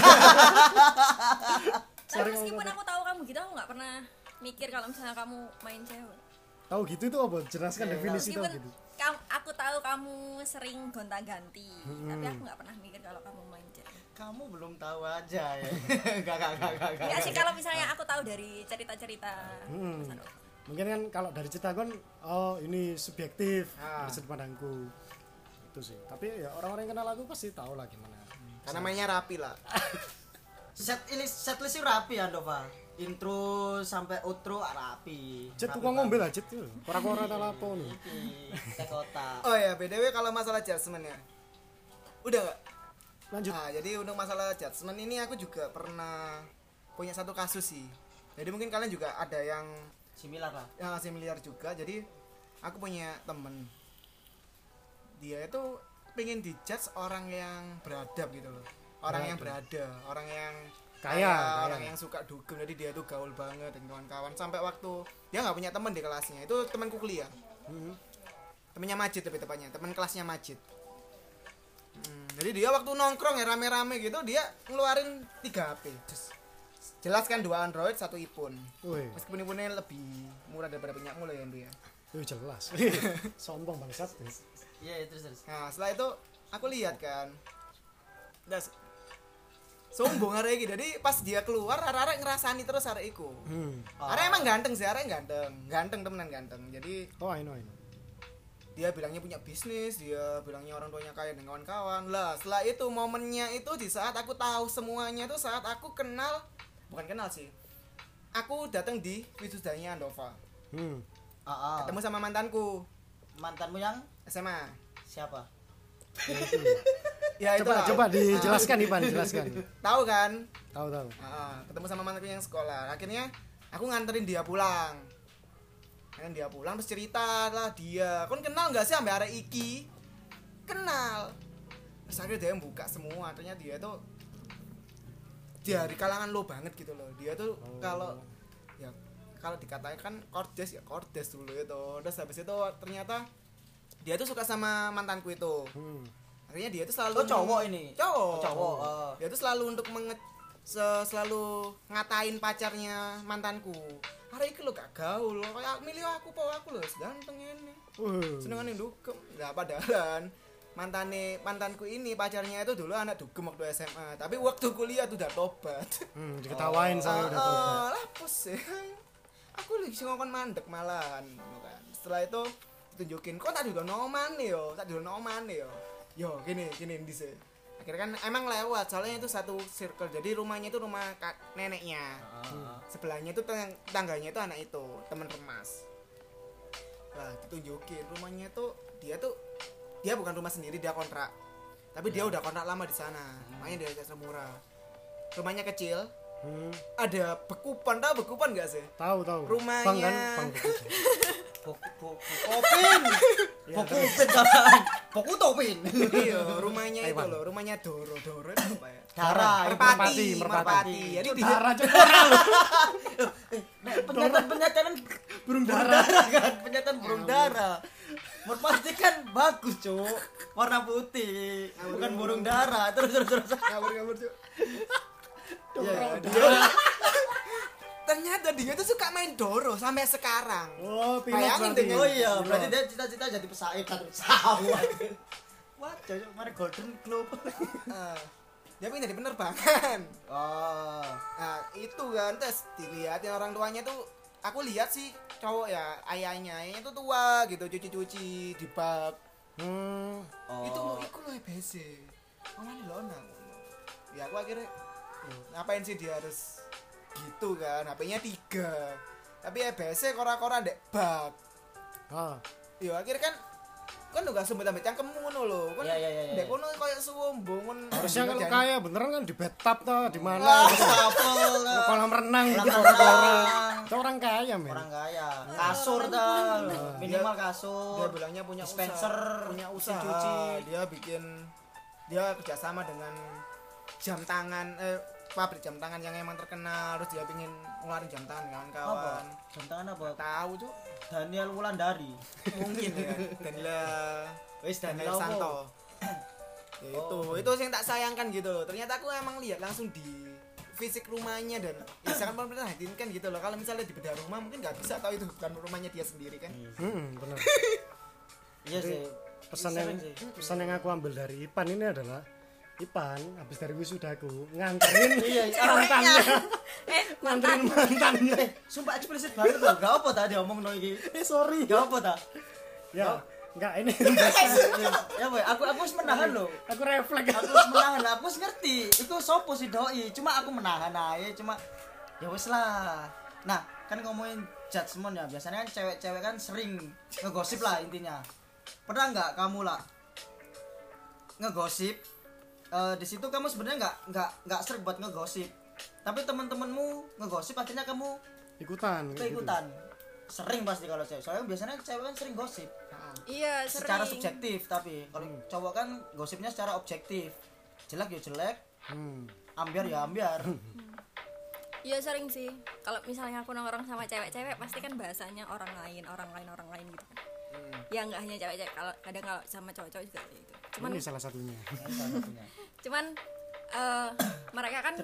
Tapi Sorry, meskipun ngomong- aku tahu kamu gitu, aku nggak pernah mikir kalau misalnya kamu main cewek. Tahu gitu itu apa? Jelaskan definisi tahu Meskipun gitu. aku tahu kamu sering gonta-ganti, tapi aku nggak pernah mikir kalau kamu main cewek. Kamu belum tahu aja ya. [LAUGHS] Enggak, enggak, enggak, enggak, enggak. Ya sih kalau misalnya aku tahu dari cerita-cerita Hmm. Mas Andova. mungkin kan kalau dari cerita kan oh ini subjektif Ah. dari sudut pandangku itu sih tapi ya orang-orang yang kenal aku pasti tahu lah gimana karena mainnya rapi lah [LAUGHS] Set ini setlist rapi ya, Dova. Intro sampai outro rapi. Jet Rapi tukang ngombe lah Jet tuh kora-kora tak lapo nih banget. Teh kota. oh ya btw kalau masalah judgement ya udah nggak lanjut Nah, jadi untuk masalah judgement ini aku juga pernah punya satu kasus sih. Jadi mungkin kalian juga ada yang Similar lah. yang similar juga. Jadi aku punya temen dia itu pengen dijudge orang yang beradab gitu loh. Orang yang berada, orang yang Kaya, kaya, kaya. orang yang suka dugem. Jadi dia tuh gaul banget dengan kawan-kawan. Sampai waktu dia nggak punya temen di kelasnya. Itu temanku kuliah. Hmm. Temennya Majid tapi tepatnya, teman kelasnya Majid. Hmm, jadi dia waktu nongkrong ya rame-rame gitu dia ngeluarin 3 HP. Just. Jelas kan dua Android, satu iPhone. Woi, Meskipun iPhone lebih murah daripada punyamu loh ya, Ndu ya. itu jelas. [LAUGHS] Sombong bangsat. Iya, terus terus. Nah, setelah itu aku lihat kan. Das sombong arek iki. Jadi pas dia keluar arek-arek ngerasani terus arek iku. Hmm. Arek emang ganteng sih, arek ganteng. Ganteng temenan ganteng. Jadi Oh, I know, I know. Dia bilangnya punya bisnis, dia bilangnya orang tuanya kaya dan kawan-kawan. Lah, setelah itu momennya itu di saat aku tahu semuanya itu saat aku kenal bukan kenal sih. Aku datang di wisudanya Andova. Hmm. Ah, ah. Ketemu sama mantanku mantanmu yang SMA. siapa? Ya itu [LAUGHS] Coba coba [LAUGHS] dijelaskan Ipan, jelaskan. [LAUGHS] Tahu kan? Tahu tahu. Ah, ketemu sama mantanku yang sekolah. Akhirnya aku nganterin dia pulang. Kan dia pulang terus cerita lah dia. Kon kenal nggak sih sampai arek iki? Kenal. Terus akhirnya dia buka semua. Ternyata dia tuh dari kalangan lo banget gitu loh. Dia tuh kalau ya kalau dikatakan kordes ya kordes dulu itu. Terus habis itu ternyata dia tuh suka sama mantanku itu. Hmm. Akhirnya dia tuh selalu Oh, cowok ini? Cowok. Oh, cowok, oh. Dia tuh selalu untuk menge se- selalu ngatain pacarnya mantanku. Hari ini lo gak gaul, kayak milih aku po aku loh ganteng ini. Senengan yang dukem. Lah padahal mantane mantanku ini pacarnya itu dulu anak dugem waktu SMA, tapi waktu kuliah tuh udah tobat. Hmm, diketawain sama udah tobat. Ah, lah pus ya. Aku lagi sih ngomong mandek malahan, kan. Setelah itu ditunjukin, kok tak dulu noman yo, tak dulu noman yo. Yo, gini, gini di sini. Akhirnya kan emang lewat, soalnya itu satu circle. Jadi rumahnya itu rumah kak, neneknya. Ah. Sebelahnya itu tang- tangganya itu anak itu, teman remas. Lah, ditunjukin rumahnya itu dia tuh dia bukan rumah sendiri, dia kontrak. Tapi dia udah kontrak lama di sana. Makanya dia jasa murah. Rumahnya kecil, Hmm. ada bekupan tahu bekupan gak sih Tahu tahu. Rumahnya- Bang kan, bang [LAUGHS] begitu. Boku boku Topin. Boku Upin kan. Boku Topin. iya rumahnya itu loh rumahnya Doro Doro itu apa ya Dara, merpati merpati, jadi di darah cok Nek penyataan penyataan burung dara kan, penyataan burung dara. Merpati kan bagus, Cuk. Warna putih, bukan burung dara. Terus terus terus. ngawur ngawur cuy Iya, ternyata dia tuh suka main Doro sampai sekarang oh pilot Bayangin berarti Oh iya, berarti dia cita-cita jadi pesaing kan pesawat. Wah, cocok mari Golden Globe. [LAUGHS] Eh, dia pengen jadi penerbangan Oh. nah itu kan terus dilihatin orang tuanya tuh aku lihat sih cowok ya ayahnya ayahnya tuh tua gitu cuci-cuci di bak hmm Oh. itu lo iku lo EBC mana lo nang ya aku akhirnya "Loh, ngapain sih dia harus gitu kan HP-nya tiga. Tapi EBC kora-kora dek. Bak ah. Ya akhirnya kan kan udah sumber tambah cangkemmu ngono lho. Kan Iya, iya, iya, iya. dek kono koyo suwombong ngono. Harusnya kalau kaya beneran kan di bathtub tuh di mana. Di kolam renang gitu Kolam orang itu orang kaya men. Orang kaya. Kasur dah. Minimal kasur. dia bilangnya punya dispenser, usaha, punya usaha. cuci. dia bikin dia kerjasama dengan jam tangan eh pabrik jam tangan yang emang terkenal terus dia pingin ngeluarin jam tangan Apa? kawan-kawan Jam tangan apa? tahu tuh Daniel Wulandari. mungkin [LAUGHS] ya Danila Wis Daniel Daniel? Santo [CLEARS THROAT] ya itu Oh. itu yang tak sayangkan gitu loh ternyata aku emang lihat langsung di fisik rumahnya dan ya sangat memprihatinkan gitu loh kalau misalnya di bedah rumah mungkin nggak bisa tahu itu bukan rumahnya dia sendiri kan hmm, bener Iya sih. [LAUGHS] pesan yang Sering sih. pesan yang aku ambil dari Ipan ini adalah Ipan habis dari wisudaku nganterin Iya, mantannya eh [LAUGHS] nganterin mantannya Eh, sumpah eksplisit banget loh. Gak apa tadi omong no iki. eh sorry Gak apa ta? ya enggak ini [LAUGHS] ya boy, aku aku harus menahan loh. aku refleks Aku harus menahan, aku harus ngerti. Itu sopo sih doi. Cuma aku menahan aja, cuma ya wes lah. Nah, kan ngomongin judgement ya. Biasanya kan cewek-cewek kan sering ngegosip lah intinya. Pernah nggak kamu lah ngegosip? Eh, di situ kamu sebenarnya nggak nggak nggak sering buat ngegosip. Tapi teman-temanmu ngegosip akhirnya kamu ikutan kayak gitu. keikutan. Sering pasti kalau cewek. Soalnya biasanya cewek kan sering gosip. Iya sering. secara subjektif tapi kalau cowok kan gosipnya secara objektif. Jelek ya jelek hmm. ambiar ya ambiar. Iya sering sih. Kalau misalnya aku nongkrong sama cewek-cewek pasti kan bahasanya orang lain orang lain orang lain gitu. Kan ya nggak hanya cewek-cewek. Kalau kadang kalau sama cowok-cowok juga gitu. Cuman ini salah satunya cuman eh, mereka kan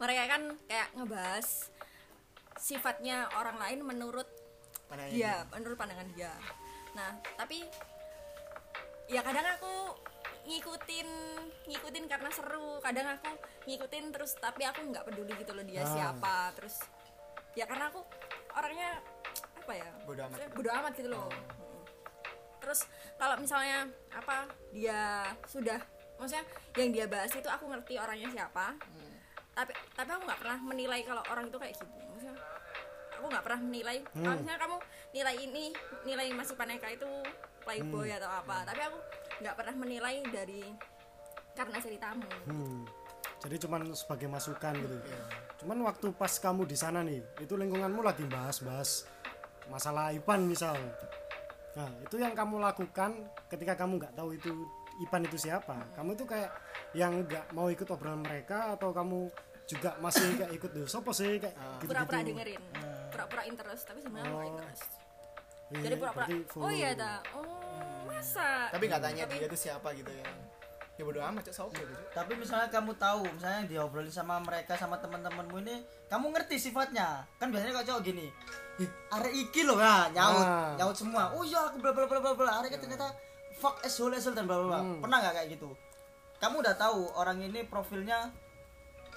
mereka kan kayak ngebahas sifatnya orang lain menurut Pandangan dia, menurut pandangan dia. Nah, tapi ya kadang aku ngikutin ngikutin karena seru, kadang aku ngikutin terus tapi aku nggak peduli gitu loh dia Ah. siapa. Terus ya karena aku orangnya apa ya? Bodo amat. bodo amat gitu loh. Mm. Terus kalau misalnya apa dia sudah maksudnya yang dia bahas itu aku ngerti orangnya siapa. Tapi tapi aku nggak pernah menilai kalau orang itu kayak gitu. Maksudnya aku nggak pernah menilai. Kalau misalnya kamu nilai ini nilai masih paneka itu playboy atau apa tapi aku nggak pernah menilai dari karena ceritamu Hmm. Jadi cuman sebagai masukan gitu. Cuman waktu pas kamu di sana nih, itu lingkunganmu lagi bahas-bahas masalah Ipan misal. Nah, itu yang kamu lakukan ketika kamu nggak tahu itu Ipan itu siapa. Kamu itu kayak yang nggak mau ikut obrolan mereka atau kamu juga masih kayak ikut tuh sopo sih kayak gitu pura-pura dengerin. Pura-pura interest tapi sebenarnya nggak Oh. interest. Iya, jadi pura-pura oh iya gitu. ta oh masa? Tapi nggak tanya Tapi- dia itu siapa gitu ya. Ya bodo amat cok. Sopo gitu. Tapi misalnya kamu tahu misalnya diobrolin sama mereka sama teman-temanmu ini kamu ngerti sifatnya. Kan biasanya kalau cowok gini "Ih, arek iki loh ya nyaut Ah. nyaut semua. Oh iya aku bla bla bla bla bla. Arek ternyata fuck asshole asshole dan bla bla bla. Pernah nggak kayak gitu? Kamu udah tahu orang ini profilnya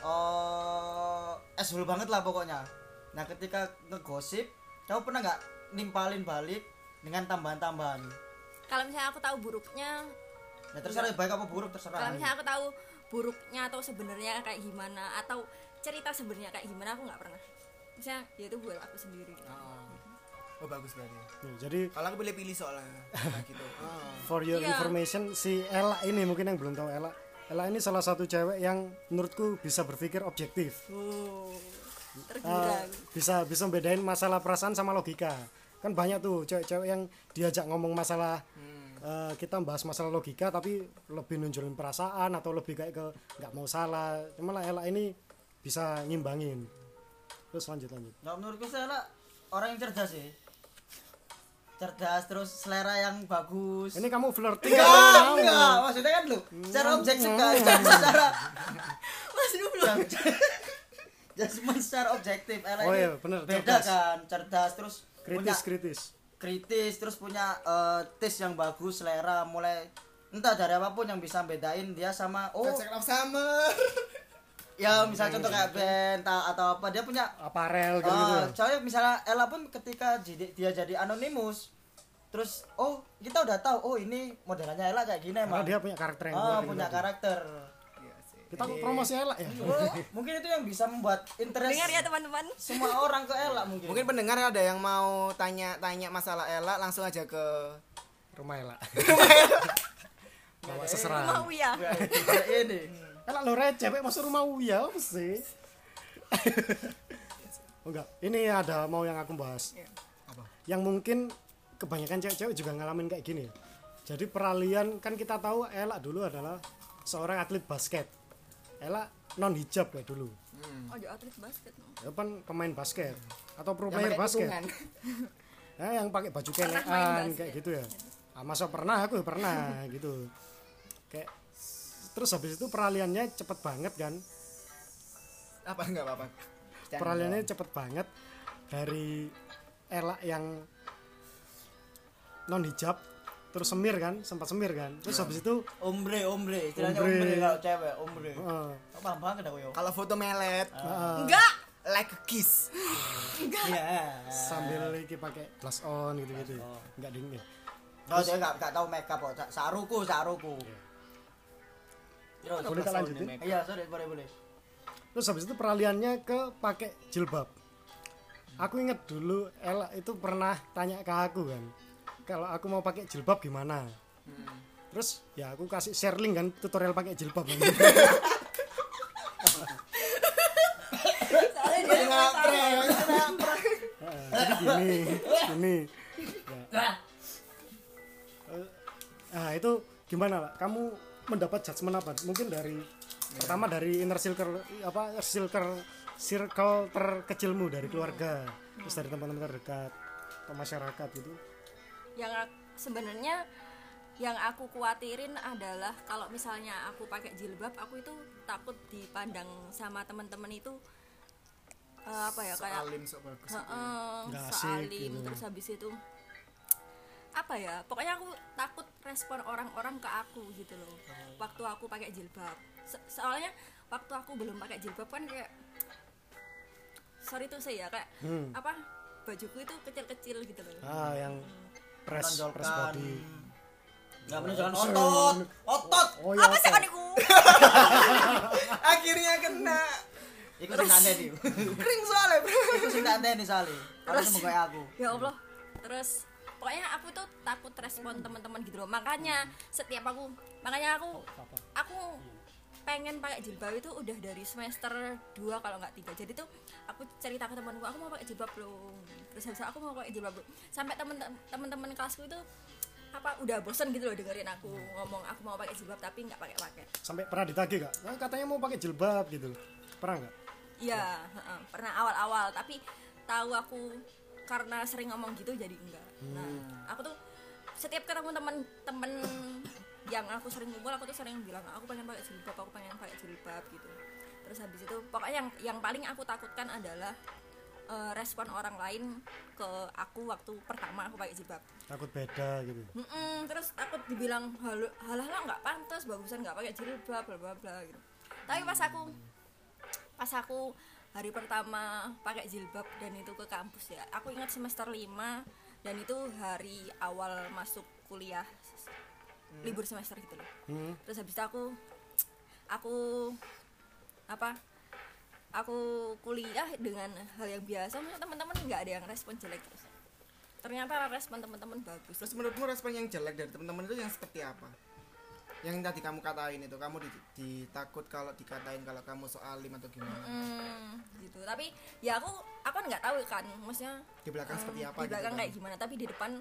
eh asshole banget lah pokoknya. Nah ketika ngegosip kamu pernah nggak nimpalin balik dengan tambahan-tambahan? Kalau misalnya aku tahu buruknya nah terserah baik apa buruk terserah. Kalau misalnya aku tahu buruknya atau sebenarnya kayak gimana atau cerita sebenarnya kayak gimana aku nggak pernah. Misalnya ya itu buat aku sendiri. Oh, oh bagus berarti. Nih, jadi kalau aku pilih-pilih soalnya nah, gitu. Oh. [LAUGHS] for your Iya. information si Ella ini mungkin yang belum tahu Ella. Ella ini salah satu cewek yang menurutku bisa berpikir objektif. Oh tergila. Bisa bisa bedain masalah perasaan sama logika. Kan banyak tuh cewek-cewek yang diajak ngomong masalah Hmm. eh, kita bahas masalah logika tapi lebih nunjukin perasaan atau lebih kayak ke nggak mau salah. Cuma lah Ella ini bisa ngimbangin. Terus lanjut lanjut. Nah, menurutku saya lah orang yang cerdas sih. Cerdas terus selera yang bagus. ini kamu flirting enggak, maksudnya kan lu secara objektif kan, jangan secara Mas dulu [LAUGHS] Jasmine secara objektif, Ella Oh iya, bener, beda cerdas. kan, cerdas terus punya kritis kritis kritis, terus punya eh, taste yang bagus, selera, mulai entah dari apa pun yang bisa bedain dia sama oh of Summer. [LAUGHS] ya misalnya contoh kayak band ta- atau apa dia punya aparel gitu, gitu. Ah, soalnya misalnya Ella pun ketika jadi, dia jadi anonimus terus oh kita udah tahu oh ini modelannya Ella kayak gini karena emang dia punya karakter yang kuat punya gitu. karakter. Iya sih. kita promosi Ella ya? Oh, mungkin itu yang bisa membuat interest dengar ya teman-teman. semua orang ke Ella mungkin. Mungkin pendengar ada yang mau tanya-tanya masalah Ella langsung aja ke rumah Ella. Bawa mau seseran ya Kayak ini Ella lo receh Pak, masuk rumah Uya apa sih? Oh, [LAUGHS] enggak ini ada mau yang aku bahas. Apa? yang mungkin kebanyakan cewek-cewek juga ngalamin kayak gini. Jadi peralihan kan kita tahu Ella dulu adalah seorang atlet basket. Ella non hijab ya dulu oh jadi atlet basket no. ya kan pemain basket atau pro player basket. ya, [LAUGHS] yang pakai baju basket. kayak gitu ya. Ah, masa pernah? Aku pernah gitu. Kayak terus habis itu peralihannya cepet banget kan? Apa? Enggak apa-apa. Canda. peralihannya cepet banget dari elak yang non hijab terus semir kan? Sempat semir kan? Terus habis itu ombre ombre. Istilahnya Ombre. ombre, kalau cewek ombre. Eh, oh, paham banget aku yo? Kalau foto melet, eh, enggak. Like a kiss. iya. Sambil iki pakai blush on gitu gitu on. nggak dingin. Oh, saya nggak nggak tahu makeup kok. Sa- Saruku, saruku. Terus, boleh tak lanjutin? Iya, sorry, boleh boleh. terus habis itu peralihannya ke pakai jilbab. Aku inget dulu Ella itu pernah tanya ke aku kan kalau aku mau pakai jilbab gimana? Terus ya aku kasih share link kan tutorial pakai jilbab. Kan. [LAUGHS] soalnya dia Heeh, jadi gini gini. Ya. Eh, nah itu gimana lah kamu mendapat judgement apa mungkin dari pertama dari inner circle apa circle circle terkecilmu dari keluarga terus dari teman-teman terdekat atau masyarakat gitu yang sebenarnya yang aku kuatirin adalah kalau misalnya aku pakai jilbab aku itu takut dipandang sama teman-teman itu eh, apa ya kayak Alim sok bagus. Heeh, Nggak asik sealim gitu. terus habis itu apa ya pokoknya aku takut respon orang-orang ke aku gitu loh waktu aku pakai jilbab Se- soalnya waktu aku belum pakai jilbab kan kayak sorry tuh saya kayak Hmm. apa bajuku itu kecil-kecil gitu loh ah yang press press Menonjolkan. body Nggak menunjukkan otot, otot. oh ya apa sih kan iku [LAUGHS] Akhirnya kena. Iku sing tak nih. Kering soalnya, Bro. Iku sing tak nih Sali. Harus mau kayak aku. ya Allah terus pokoknya aku tuh takut respon teman-teman gitu loh. Makanya setiap aku makanya aku aku pengen pakai jilbab itu udah dari semester 2 kalau nggak tiga. Jadi tuh aku cerita ke temanku aku mau pakai jilbab loh. Terus habis aku mau pakai jilbab loh. Sampai temen teman-teman kelasku itu apa udah bosen gitu loh dengerin aku ngomong aku mau pakai jilbab tapi nggak pakai pakai sampai pernah ditagih gak Nah, katanya mau pakai jilbab gitu pernah nggak? Iya, pernah awal-awal. Tapi tahu aku karena sering ngomong gitu jadi enggak. Nah, aku tuh setiap ketemu temen-temen yang aku sering ngumpul aku tuh sering bilang aku pengen pakai jilbab, aku pengen pakai jilbab gitu. Terus habis itu pokoknya yang yang paling aku takutkan adalah eh, respon orang lain ke aku waktu pertama aku pakai jilbab. takut beda gitu Mm-mm, terus takut dibilang halah halah lah nggak pantas bagusan nggak pakai jilbab bla bla bla gitu tapi pas aku pas aku hari pertama pakai jilbab dan itu ke kampus ya aku ingat semester 5 dan itu hari awal masuk kuliah libur semester gitu loh. Hmm. terus habis itu aku aku apa aku kuliah dengan hal yang biasa. Maksudnya teman-teman nggak ada yang respon jelek terus. Ternyata respon teman-teman bagus. Terus menurutmu respon yang jelek dari teman-teman itu yang seperti apa? Yang tadi kamu katain itu, kamu di- ditakut kalau dikatain kalau kamu soal alim atau gimana? Hmm, gitu. Tapi ya aku aku kan nggak tahu kan maksudnya di belakang eh, seperti apa di belakang gitu kayak kan. gimana tapi di depan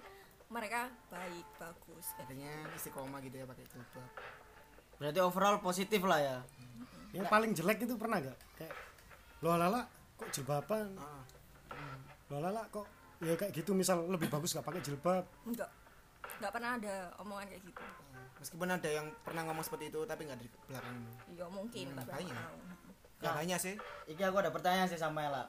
mereka baik bagus. Artinya istiqomah gitu ya pakai jilbab berarti overall positif lah ya? Yang paling jelek itu pernah gak kayak lo lala kok jilbaban? Ah. lo lala kok ya kayak gitu misal lebih bagus gak pakai jilbab? Enggak nggak pernah ada omongan kayak gitu. Meskipun ada yang pernah ngomong seperti itu tapi nggak di belakang. Iya mungkin Hmm, banyak. nggak Nah. banyak sih. Iki aku ada pertanyaan sih sama Ella.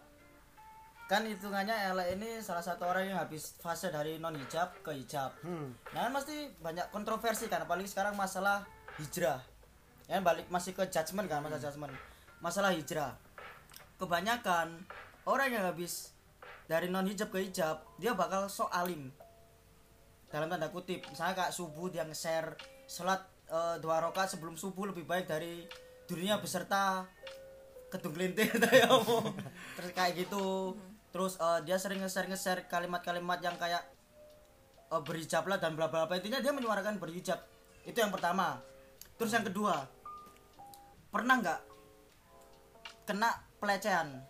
Kan hitungannya Ella ini salah satu orang yang habis fase dari non hijab ke hijab. Hmm. nah kan pasti banyak kontroversi kan apalagi sekarang masalah hijrah. Ya balik masih ke judgement kan masalah judgement. Masalah hijrah. Kebanyakan orang yang habis dari non hijab ke hijab dia bakal sok alim dalam tanda kutip. Misalnya kayak subuh dia nge-share sholat eh, dua rakaat sebelum subuh lebih baik dari dunia beserta kedung kelintir [LAUGHS] ya terus kayak gitu. Terus eh, dia sering nge-share nge-share kalimat-kalimat yang kayak eh, berhijab lah dan bla bla bla intinya dia menyuarakan berhijab. Itu yang pertama. Terus yang kedua pernah nggak kena pelecehan?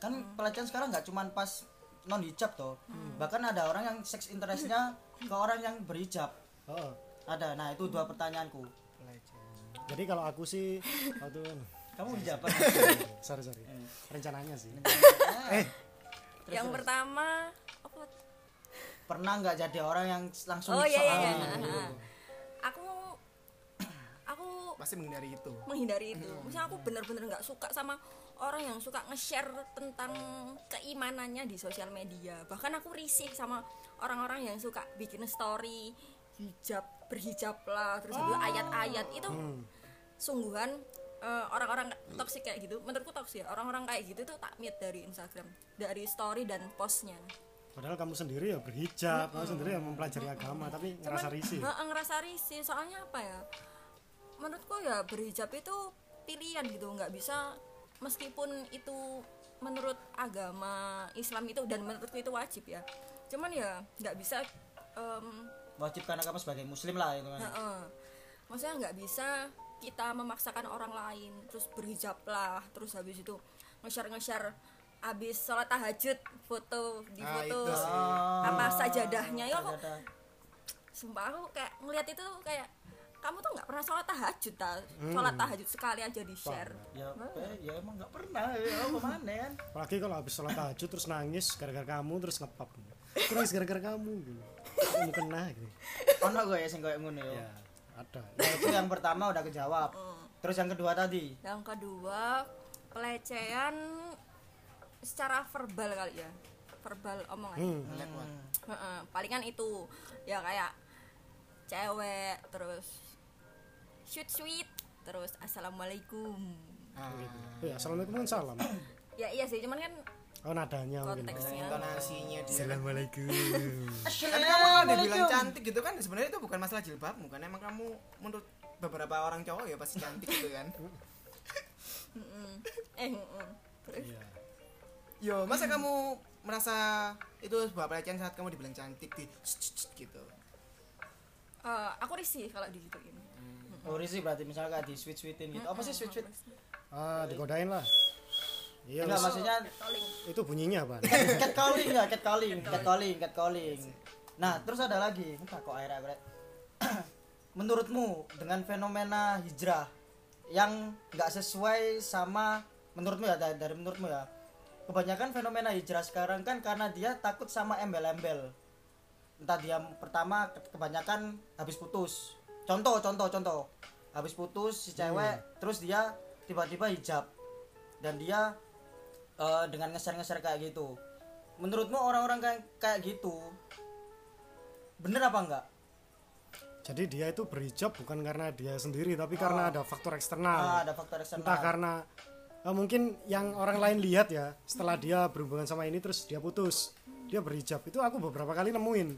Kan pelecehan sekarang nggak cuman pas non hijab toh. Bahkan ada orang yang seks interestnya ke orang yang berhijab. Oh. ada. Nah itu dua pertanyaanku. Jadi kalau aku sih waktu kamu hijab? [LAUGHS] Sorry sorry. Rencananya sih. [LAUGHS] Yang pertama apa? Pernah nggak jadi orang yang langsung oh iya iya, iya. Nah, aku aku pasti menghindari itu. menghindari itu. Misalnya aku bener-bener nggak suka sama orang yang suka nge-share tentang keimanannya di sosial media. Bahkan aku risih sama orang-orang yang suka bikin story hijab berhijab lah terus itu ayat-ayat. Itu sungguhan eh, orang-orang toksik kayak gitu. Menurutku toksik ya. Orang-orang kayak gitu tuh tak mute dari Instagram dari story dan postnya. Padahal kamu sendiri ya berhijab kamu sendiri ya mempelajari agama tapi ngerasa risih. Heeh, ngerasa risih. Soalnya apa ya? Menurutku ya berhijab itu pilihan gitu. Nggak bisa meskipun itu menurut agama Islam itu dan menurutku itu wajib ya cuman ya nggak bisa em, wajib karena kamu sebagai muslim lah itu kan heeh. maksudnya nggak bisa kita memaksakan orang lain terus berhijab lah terus habis itu nge-share nge-share habis sholat tahajud foto di Ah, foto sih. apa sajadahnya ya kok sumpah aku kayak ngeliat itu kayak kamu tuh nggak pernah sholat tahajud ta sholat tahajud sekali aja di share ya eh, ya emang nggak pernah ya apa mana kan apalagi kalau habis sholat tahajud terus nangis gara-gara kamu terus ngepap nangis gara-gara kamu gitu. Kamu kena gitu. Ono gue ya sing kayak ngono ya? Ya ada. Nah, itu yang pertama udah kejawab. Terus yang kedua tadi? Yang kedua pelecehan secara verbal kali ya. Verbal omongan. Hmm. Heeh, palingan itu. Ya kayak cewek terus sweet sweet terus assalamualaikum. Ah, ya assalamualaikum kan salam. Ya iya sih cuman kan oh nadanya mungkin. konteksnya. Intonasinya dia. Assalamualaikum. Tapi kamu kan dibilang cantik gitu kan? Sebenarnya itu bukan masalah jilbabmu kan emang kamu menurut beberapa orang cowok ya pasti cantik gitu kan? Eh Iya. yo masa kamu merasa itu sebuah pelecehan saat kamu dibilang cantik di gitu? Eh, aku risih kalau digituin oh risi berarti misalnya kayak di sweet sweetin gitu. Apa sih sweet sweet ah digodain lah. Iya enggak maksudnya itu bunyinya apa cat calling ya cat calling cat calling. cat calling. Nah terus ada lagi. Entah kok akhirnya bre. [CLEARS THROAT] menurutmu dengan fenomena hijrah yang nggak sesuai sama menurutmu ya dari, dari menurutmu ya. Kebanyakan fenomena hijrah sekarang kan karena dia takut sama embel-embel. Entah dia pertama ke- kebanyakan habis putus contoh contoh contoh. Habis putus si cewek terus dia tiba-tiba hijab. Dan dia eh, dengan ngeser-ngeser kayak gitu. Menurutmu orang-orang kayak kayak gitu bener apa enggak? Jadi dia itu berhijab bukan karena dia sendiri tapi karena ada faktor ah, eksternal ada faktor eksternal. Entah karena eh, mungkin yang orang lain lihat ya setelah dia berhubungan sama ini terus dia putus dia berhijab. Itu aku beberapa kali nemuin.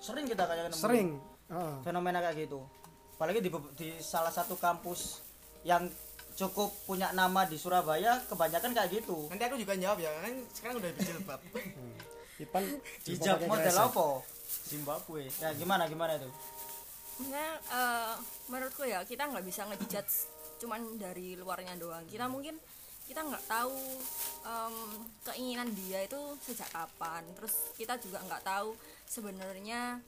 Sering kita kayak nemu sering Heeh. fenomena kayak gitu. Apalagi di, di salah satu kampus yang cukup punya nama di Surabaya kebanyakan kayak gitu. Nanti aku juga jawab ya kan sekarang udah berjilbab [LAUGHS] Ipan hijab model apa? Zimbabwe. Ya gimana gimana itu? Maksudnya eh, menurutku ya kita nggak bisa ngejudge cuman dari luarnya doang. Kita mungkin kita nggak tahu em, keinginan dia itu sejak kapan. Terus kita juga nggak tahu sebenarnya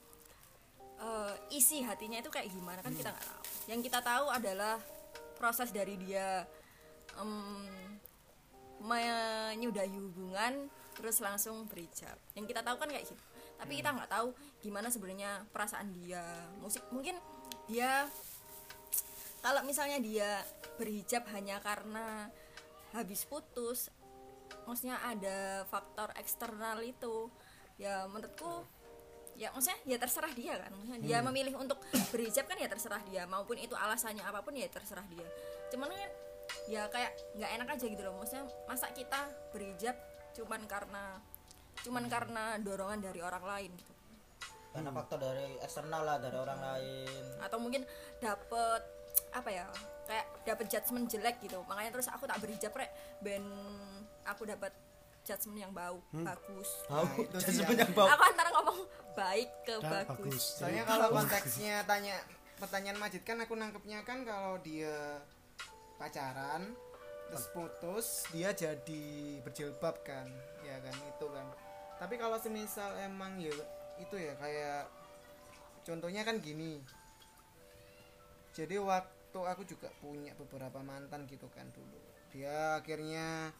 eh, isi hatinya itu kayak gimana kan kita nggak tahu. Yang kita tahu adalah proses dari dia em, menyudahi hubungan terus langsung berhijab. Yang kita tahu kan kayak gitu. Tapi kita nggak tahu gimana sebenarnya perasaan dia. Musik mungkin dia kalau misalnya dia berhijab hanya karena habis putus maksudnya ada faktor eksternal itu. Ya menurutku ya maksudnya ya terserah dia kan. Maksudnya dia memilih untuk berhijab kan ya terserah dia. Maupun itu alasannya apa pun ya terserah dia. Cuman kan ya kayak nggak enak aja gitu loh. Maksudnya masa kita berhijab cuman karena cuman karena dorongan dari orang lain gitu. Karena faktor dari eksternal lah dari orang lain. Atau mungkin dapet apa ya kayak dapet judgement jelek gitu. Makanya terus aku tak berhijab rek. Ben aku dapat judgement yang bau bagus. Bau, sih sebanyak yang- bau? Aku antara ngomong baik ke Dan bagus, bagus. soalnya kalau konteksnya tanya pertanyaan Majid kan aku nangkepnya kan kalau dia pacaran terus putus dia jadi berjilbab kan. Ya kan itu kan. Tapi kalau semisal emang ya itu ya kayak contohnya kan gini. Jadi waktu aku juga punya beberapa mantan gitu kan dulu. Dia akhirnya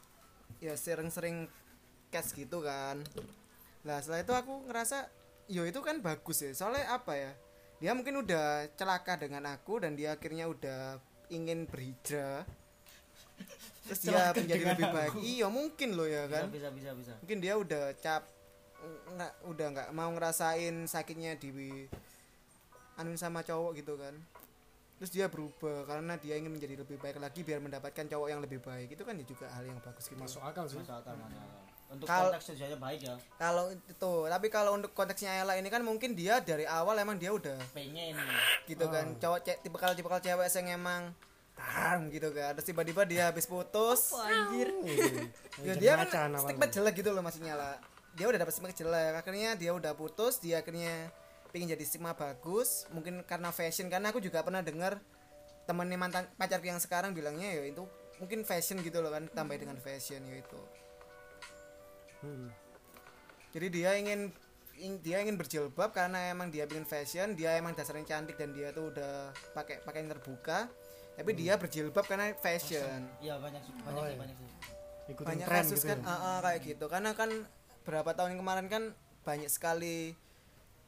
ya sering-sering cash gitu kan. Lah setelah itu aku ngerasa yo itu kan bagus ya. Soalnya apa ya? Dia mungkin udah celaka dengan aku dan dia akhirnya udah ingin berhijrah. Terus dia menjadi lebih aku. baik iya mungkin loh ya kan? bisa bisa bisa. Mungkin dia udah cap nggak udah nggak mau ngerasain sakitnya di anu sama cowok gitu kan terus dia berubah karena dia ingin menjadi lebih baik lagi biar mendapatkan cowok yang lebih baik. Itu kan ya juga hal yang bagus gitu masuk akal sih. Masuk akal masuk akal. untuk Kal- konteks baik ya. Kalau itu tapi kalau untuk konteksnya Ella ini kan mungkin dia dari awal emang dia udah pengen gitu kan. Cowok cek tipe kalau tipe cewek yang emang tahan gitu kan. Terus tiba-tiba dia habis putus. Wah, anjir? Ya Jadi dia kan stigma jelek gitu loh maksudnya lah. Dia udah dapet stigma jelek akhirnya dia udah putus dia akhirnya pengen jadi stigma bagus mungkin karena fashion karena aku juga pernah dengar temennya mantan pacarku yang sekarang bilangnya ya itu mungkin fashion gitu loh kan tambah dengan fashion ya itu Hmm. jadi dia ingin ing- dia ingin berjilbab karena emang dia bikin fashion dia emang dasarnya cantik dan dia tuh udah pakai pakaian terbuka tapi dia berjilbab karena fashion iya banyak banyak Oh, sih iya. banyak sih ikutin banyak tren kasus gitu kan ya. ah, ah, kayak gitu karena kan berapa tahun yang kemarin kan banyak sekali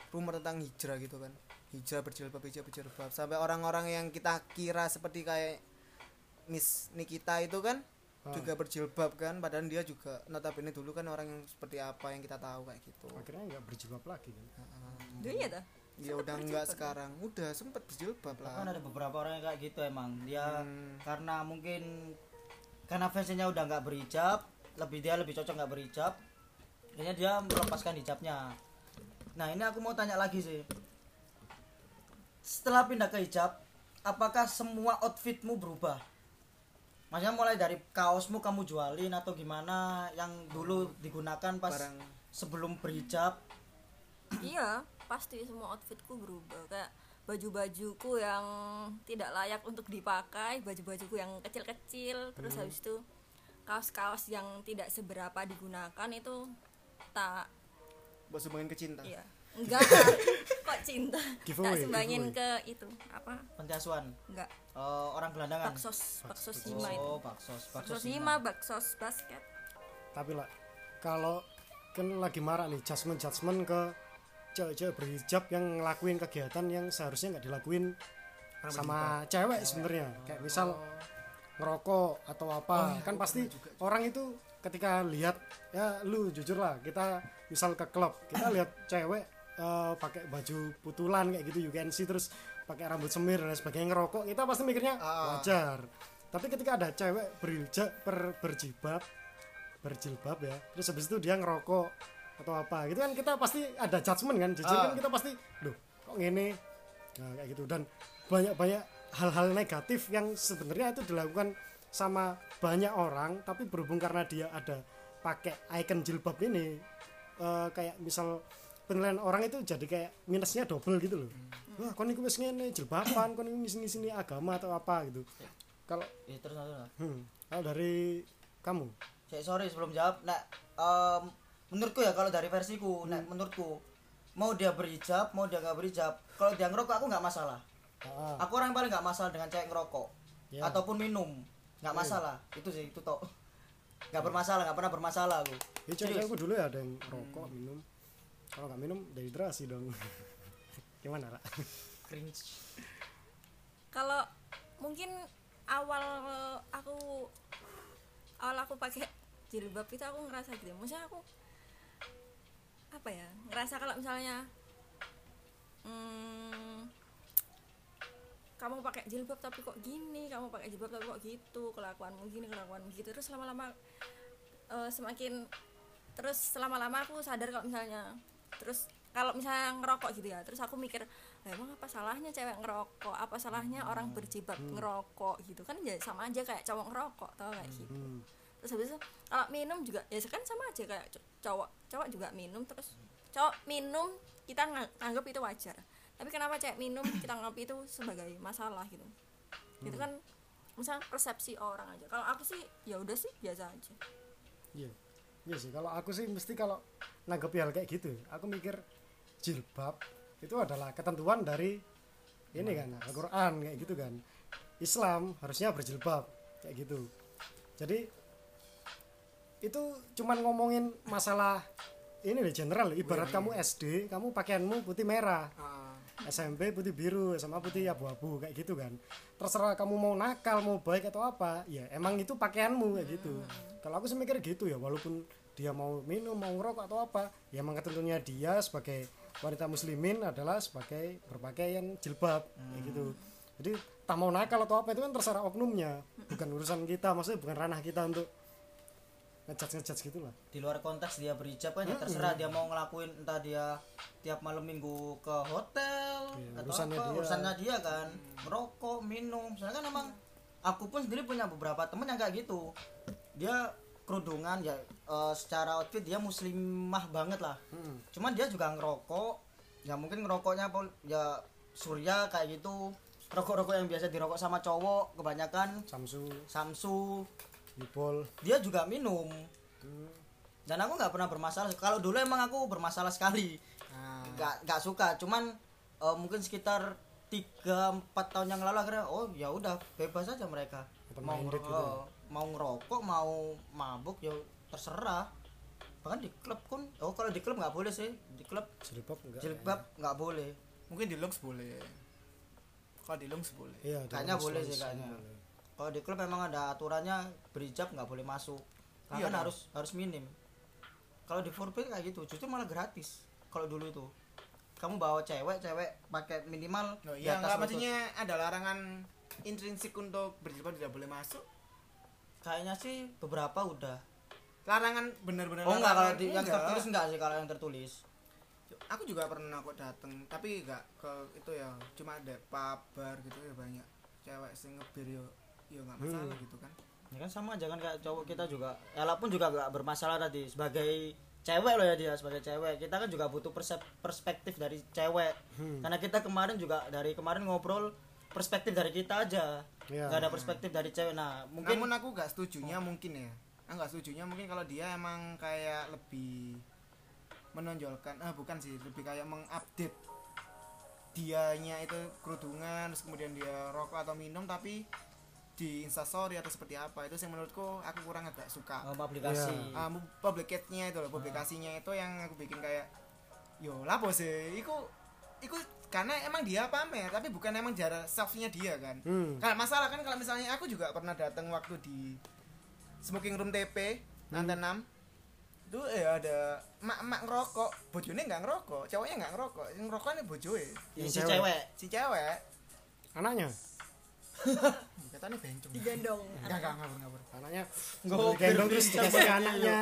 rumor tentang hijrah gitu kan. Hijrah berjilbab hijrah berjilbab. Sampai orang-orang yang kita kira seperti kayak Miss Nikita itu kan Ah. juga berjilbab kan. Padahal dia juga notabene dulu kan orang yang seperti apa yang kita tahu kayak gitu. Akhirnya nggak berjilbab lagi kan. Dia iya dah. Ya udah enggak sekarang. Udah sempet berjilbab kan lah. ada beberapa orang yang kayak gitu emang. Dia Hmm. karena mungkin karena fashionnya udah nggak berhijab lebih dia lebih cocok nggak berhijab akhirnya dia melepaskan hijabnya nah ini aku mau tanya lagi sih. Setelah pindah ke hijab apakah semua outfitmu berubah? Maksudnya mulai dari kaosmu kamu jualin atau gimana yang dulu digunakan pas barang. sebelum berhijab? Iya pasti semua outfitku berubah. Kayak baju-bajuku yang tidak layak untuk dipakai baju-bajuku yang kecil-kecil terus Hmm. habis itu kaos-kaos yang tidak seberapa digunakan itu tak buat sumbangin ke cinta? Iya. Enggak. [LAUGHS] Kok cinta? Giveaway, tak sumbangin giveaway. ke itu apa? Panti asuhan enggak. Eh, orang gelandangan? Baksos. Baksos hima itu. Oh baksos. Baksos baksos hima baksos basket. Tapi lah kalau kan lagi marah nih judgement judgement ke cewek-cewek berhijab yang ngelakuin kegiatan yang seharusnya nggak dilakuin sama cewek sebenarnya. Kayak misal ngerokok atau apa. Kan pasti orang itu ketika lihat ya lu jujur lah kita misal ke klub kita [CLEARS THROAT] lihat cewek eh, pakai baju putulan kayak gitu you can see terus pakai rambut semir dan sebagainya ngerokok kita pasti mikirnya Ah. wajar tapi ketika ada cewek berhijab ber, berjilbab berjilbab ya terus habis itu dia ngerokok atau apa gitu kan kita pasti ada judgement kan jujur Ah. kan kita pasti loh kok gini nah kayak gitu dan banyak banyak hal-hal negatif yang sebenarnya itu dilakukan sama banyak orang tapi berhubung karena dia ada pakai icon jilbab ini eh, kayak misal penilaian orang itu jadi kayak minusnya double gitu loh wah kon iku wis ngene jilbaban kon iku sini sini agama atau apa gitu kalau Ya, terus terus. Hmm, kalau dari kamu Cek sorry sebelum jawab. Nek em, menurutku ya kalau dari versiku, nek menurutku mau dia berhijab, mau dia nggak berhijab, kalau dia ngerokok aku nggak masalah. ah, Aku orang yang paling nggak masalah dengan cewek ngerokok Ya. ataupun minum, nggak masalah. Itu sih itu toh. Nggak bermasalah, nggak pernah bermasalah aku. ya cewek-cewekku dulu ya ada yang rokok minum. Kalau nggak minum dehidrasi dong. [LAUGHS] Gimana lah Cringe. kalau mungkin awal aku awal aku pakai jilbab itu aku ngerasa gitu. Maksudnya aku apa ya ngerasa kalau misalnya hmm, kamu pakai jilbab tapi kok gini kamu pakai jilbab tapi kok gitu kelakuanmu gini kelakuanmu gitu. Terus lama-lama eh, semakin terus lama-lama aku sadar kalau misalnya terus kalau misalnya ngerokok gitu ya terus aku mikir "Lah, emang apa salahnya cewek ngerokok? Apa salahnya orang berjilbab ngerokok? Gitu kan ya sama aja kayak cowok ngerokok tau kayak gitu. Hmm. terus habis itu kalau minum juga ya kan sama aja kayak co- cowok cowok juga minum terus cowok minum kita ng- anggap itu wajar tapi kenapa cewek minum kita anggap itu sebagai masalah gitu. Itu kan misalnya persepsi orang aja. Kalau aku sih ya udah sih biasa aja. Iya. Iya sih kalau aku sih mesti kalau nanggepi hal kayak gitu aku mikir jilbab itu adalah ketentuan dari ini kan Al-Quran kayak gitu kan. Islam harusnya berjilbab kayak gitu. Jadi itu cuman ngomongin masalah ini deh general. Ibarat kamu SD kamu pakaianmu putih merah. Ah, SMP putih biru sama putih abu-abu kayak gitu kan. Terserah kamu mau nakal mau baik atau apa ya emang itu pakaianmu kayak gitu. Kalau aku sih mikir gitu ya walaupun dia mau minum mau ngerokok atau apa ya emang ketentunya dia sebagai wanita muslimin adalah sebagai berpakaian jilbab kayak gitu. Jadi tak mau nakal atau apa itu kan terserah oknumnya [LAUGHS] bukan urusan kita maksudnya bukan ranah kita untuk ngejudge ngejudge gitu lah. Di luar konteks dia berhijab kan ya terserah dia mau ngelakuin entah dia tiap malam minggu ke hotel Iya, atau urusannya apa dia. urusannya dia kan. Ngerokok minum soalnya kan emang aku pun sendiri punya beberapa temen yang kayak gitu. Dia kerudungan ya eh, secara outfit dia muslimah banget lah. Hmm. cuman dia juga ngerokok ya mungkin ngerokoknya ya surya kayak gitu. Rokok-rokok yang biasa dirokok sama cowok kebanyakan Samsu. Samsu Dia juga minum. Dan aku nggak pernah bermasalah. Kalau dulu emang aku bermasalah sekali. Ah. nggak nggak suka. Cuman eh, mungkin sekitar tiga empat tahun yang lalu akhirnya oh ya udah bebas aja mereka. Open mau minded ngero- gitu ya. eh, mau ngerokok mau mabuk ya terserah. Bahkan di klub pun oh kalau di klub nggak boleh sih. Di klub jilbab enggak jilbab nggak boleh. Mungkin di lungs boleh. Kalau di lungs boleh. Iya Kayaknya boleh sih, kayaknya. boleh. Kalau di klub memang ada aturannya berhijab nggak boleh masuk. Iya bahkan dong. harus harus minim. Kalau di forbid kayak gitu justru malah gratis. Kalau dulu itu. Kamu bawa cewek cewek pakai minimal Oh, di iya atas lutut. maksudnya ada larangan intrinsik untuk berjilbab tidak boleh masuk? Kayaknya sih beberapa udah. Larangan benar-benar oh enggak kalau di, yang Enggak. tertulis enggak sih kalau yang tertulis? Aku juga pernah kok dateng tapi enggak ke itu ya cuma ada pub bar gitu ya banyak cewek sing ngebir yo yo nggak masalah gitu kan. Ya kan sama aja kan kayak cowok kita juga. Ella pun juga nggak bermasalah tadi sebagai cewek loh ya dia sebagai cewek. Kita kan juga butuh persep- perspektif dari cewek. Hmm. karena kita kemarin juga dari kemarin ngobrol perspektif dari kita aja. Iya. nggak ada perspektif dari cewek. Nah mungkin namun aku nggak setujunya mungkin ya. Ah nggak setujunya mungkin kalau dia emang kayak lebih menonjolkan ah bukan sih lebih kayak mengupdate dianya itu kerudungan terus kemudian dia rokok atau minum tapi di instastory atau seperti apa itu sih menurutku aku kurang agak suka. Oh, publikasi. Iya. Ah, mu- publikatnya itu loh publikasinya itu yang aku bikin kayak yo lapo sih? Iku iku karena emang dia pamer tapi bukan emang cara selfie-nya dia kan. Hmm. Kalau masalah kan kalau misalnya aku juga pernah datang waktu di smoking room TP lantai 6 itu eh ada mak-mak ngerokok bojone nggak ngerokok cowoknya nggak ngerokok yang ngerokok ini bojoe. Si cewek. cewek. Si cewek. Anaknya [LAUGHS] katanya bencong. Digendong. Nggak nggak ngabur ngabur. Anaknya Gopir gendong terus dikasih ke anaknya.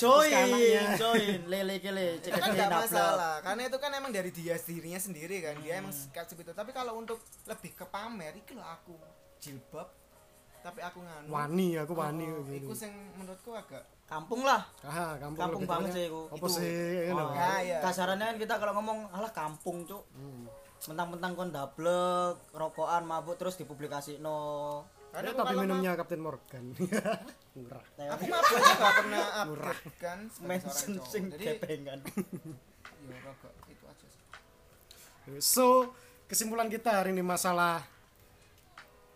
Join join. Lele kele. Cek kan cek nggak dapat masalah karena itu kan emang dari dia dirinya sendiri kan. Dia emang kayak seperti itu tapi kalau untuk lebih ke pamer itu loh aku. Jilbab. Tapi aku nganu. Wani aku wani Oh, gitu. iku sing menurutku agak kampung lah. Ah kampung, banget sih iku. apa Itu. sih Oh. Ya, iya. kasarannya kan kita kalau ngomong alah kampung cuk. Hmm. Mentang-mentang kon dablek rokokan mabuk terus dipublikasi no Ya, aku tapi minumnya Captain Morgan. [LAUGHS] Murah. Aku mabuk aja gak [LAUGHS] pernah update kan mention sing kepengan [LAUGHS] ya rokok itu aja sih. so kesimpulan kita hari ini masalah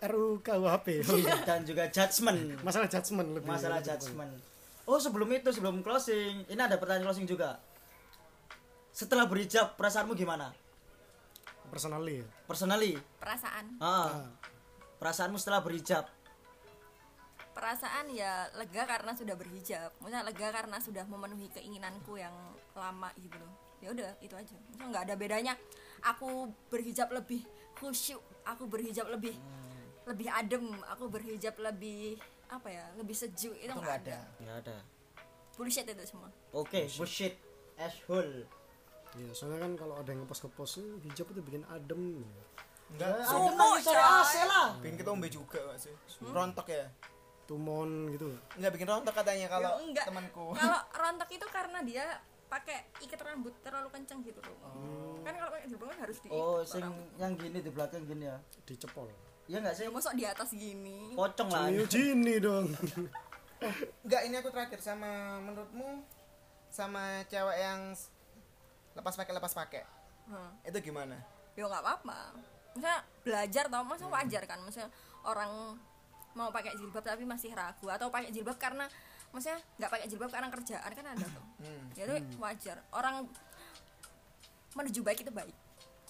RUU KUHP dan juga judgement. Masalah judgement lebih masalah judgement. oh sebelum itu sebelum closing ini ada pertanyaan closing juga. Setelah berhijab perasaanmu gimana. Personally ya. personally? Perasaan. Ah, Ah, perasaanmu setelah berhijab? Perasaan ya lega karena sudah berhijab. Maksudnya lega karena sudah memenuhi keinginanku yang lama gitu loh. Ya udah itu aja. Maksudnya nggak ada bedanya. Aku berhijab lebih khusyuk aku berhijab lebih lebih adem aku berhijab lebih apa ya lebih sejuk. Itu itu nggak ada. ada? Nggak ada. Bullshit itu semua. Oke bullshit. Asshole ya soalnya kan kalau ada yang ngepost ngepost eh, hijab itu bikin adem enggak. Sumo cari AC lah. Bikin ketombe juga gak sih. Rontok ya? Tumon gitu. Nggak bikin rontok katanya kalau Ya, enggak. temanku. [LAUGHS] Kalau rontok itu karena dia pakai ikat rambut terlalu kenceng gitu loh. Kan kalau pakai jilbab kan harus diikat oh rambut. sing yang gini di belakang gini ya? Dicepol. Iya nggak sih? Ya masuk di atas gini. Pocong lah. Gini dong. [LAUGHS] Enggak ini aku terakhir sama menurutmu sama cewek yang lepas pakai lepas pakai. Hmm. itu gimana? Ya nggak apa-apa. Maksudnya belajar tau maksudnya wajar kan? Maksudnya orang mau pakai jilbab tapi masih ragu atau pakai jilbab karena maksudnya nggak pakai jilbab karena kerjaan kan ada tuh. Hmm. ya itu wajar. Orang menuju baik itu baik.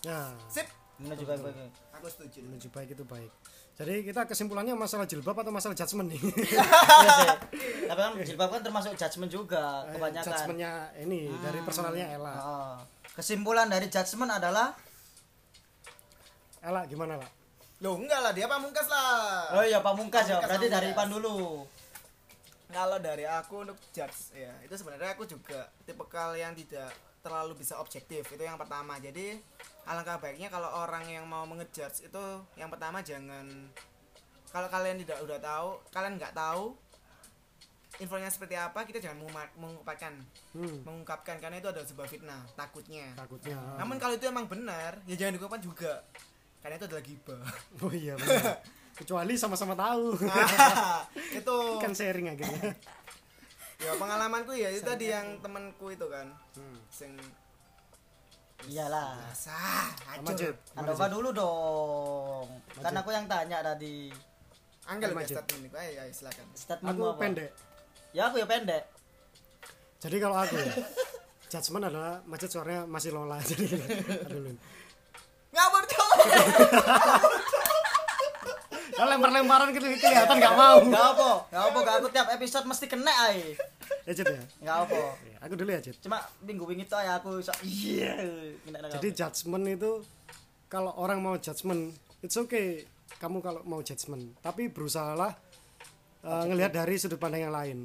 Ya sip menuju baik baik aku setuju. Menuju baik itu baik. Jadi kita kesimpulannya masalah jilbab atau masalah judgement nih? [LAUGHS] Iya sih. Tapi kan jilbab kan termasuk judgement juga kebanyakan. judgementnya ini dari personalnya Ella. Oh. kesimpulan dari judgement adalah? Ella gimana lah Loh enggak lah dia pamungkas lah. Oh iya pamungkas ya. Pamungkas, berarti dari. Ipan dulu. Kalau dari aku untuk judge ya itu sebenarnya aku juga tipikal yang tidak terlalu bisa objektif itu yang pertama. Jadi alangkah baiknya kalau orang yang mau mengejudge itu yang pertama jangan kalau kalian tidak udah tahu kalian nggak tahu infonya seperti apa kita jangan mengungkapkan. Hmm, mengungkapkan karena itu adalah sebuah fitnah takutnya. Takutnya namun kalau itu emang benar ya jangan diungkapkan juga karena itu adalah gibah. Oh iya [LAUGHS] benar. kecuali sama-sama tahu. Itu. [LAUGHS] Kan sharing akhirnya [LAUGHS] ya pengalamanku ya itu tadi yang temanku itu kan. Hmm. sing iyalah. acur Andova dulu dong. Kan aku yang tanya tadi. Angel ya statement ayo ayo silakan. Statement aku apa? pendek. Ya aku ya pendek. Jadi kalau aku ya [LAUGHS] judgement adalah Majid suaranya masih lola. [LAUGHS] Jadi aduh Lun. ngawur tuh Kalau lempar-lemparan gitu kelihatan nggak mau. Gak apa, gak apa, gak aku tiap episode mesti kena ay. ya Jid ya? Gak apa. Ya, aku dulu ya Jid Cuma minggu wingi itu ya aku iya. Kena jadi judgement itu kalau orang mau judgement it's okay. Kamu kalau mau judgement. Tapi berusahalah uh, ngelihat dari sudut pandang yang lain.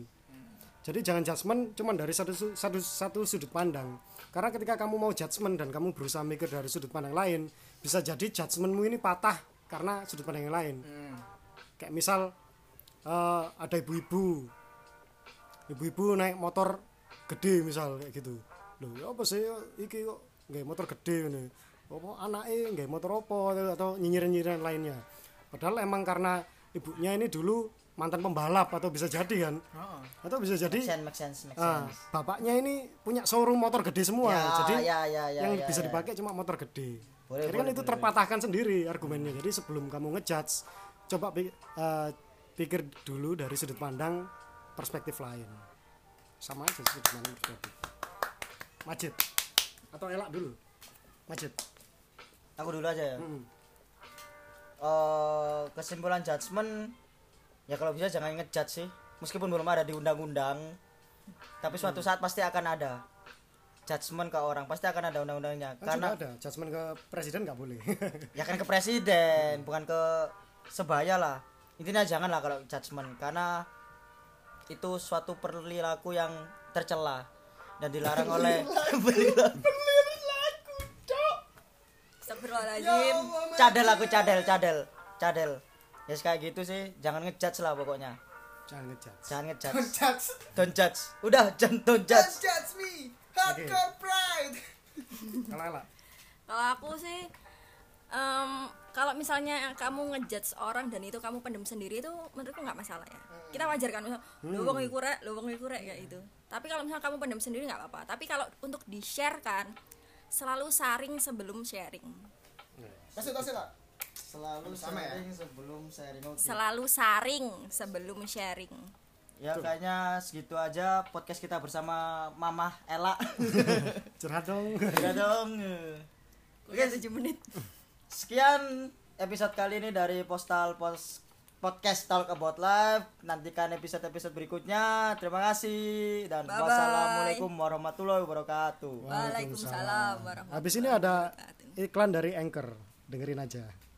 Jadi jangan judgement cuman dari satu satu satu sudut pandang. Karena ketika kamu mau judgement dan kamu berusaha mikir dari sudut pandang lain bisa jadi judgementmu ini patah karena sudut pandang yang lain. Kayak misal eh, ada ibu-ibu. Ibu-ibu naik motor gede misal kayak gitu. Loh ya apa sih? Iki kok nggak motor gede ini? Apa anaknya nggak motor apa? Atau nyinyiran-nyinyiran lainnya. Padahal emang karena ibunya ini dulu mantan pembalap atau bisa jadi kan? Atau bisa jadi Make sense, make sense, make ah, sense. bapaknya ini punya showroom motor gede semua. Ya, jadi ya, ya, ya, yang ya, bisa ya. dipakai cuma motor gede Boleh, jadi kan boleh, itu boleh, terpatahkan sendiri argumennya. Jadi sebelum kamu ngejudge coba pi- eh, pikir dulu dari sudut pandang perspektif lain. Sama aja sudut pandang perspektif. Majid atau elak dulu? Majid. Aku dulu aja ya. Hmm. Eh, kesimpulan judgement ya kalau bisa jangan ngejudge sih. Meskipun belum ada di undang-undang, tapi suatu saat pasti akan ada judgement ke orang, pasti akan ada undang-undangnya. kan Karena juga ada judgement ke presiden nggak boleh. [LAUGHS] Ya kan ke presiden bukan ke sebaya lah. Intinya jangan lah kalau judgement karena itu suatu perilaku yang tercela dan dilarang oleh [LAUGHS] Astagfirullahaladzim. Cadel aku cadel cadel cadel. Ya kayak gitu sih. Jangan ngejudge lah pokoknya. Jangan ngejudge. Jangan ngejudge. Judge. Don't judge. Udah jangan [LAUGHS] don't judge. Just judge me hardcore pride. Kalau kalau aku sih em, kalau misalnya kamu ngejudge orang dan itu kamu pendem sendiri itu menurutku nggak masalah ya. Kita wajar kan misal lu wong iku rek lu wong iku rek kayak itu tapi kalau misalnya kamu pendem sendiri nggak apa-apa. Tapi kalau untuk di share kan selalu saring sebelum sharing. Kasih kasih lah selalu Sama ya? sharing sebelum sharing. Selalu saring sebelum sharing ya kayaknya segitu aja podcast kita bersama Mama Ella. [LAUGHS] Curhat dong. Ya dong. Oke, 7 menit. sekian episode kali ini dari postal pos podcast talk about life. Nantikan episode episode berikutnya. Terima kasih dan Bye-bye. wassalamualaikum warahmatullahi wabarakatuh. Waalaikumsalam warahmatullahi habis ini ada iklan dari anchor. Dengerin aja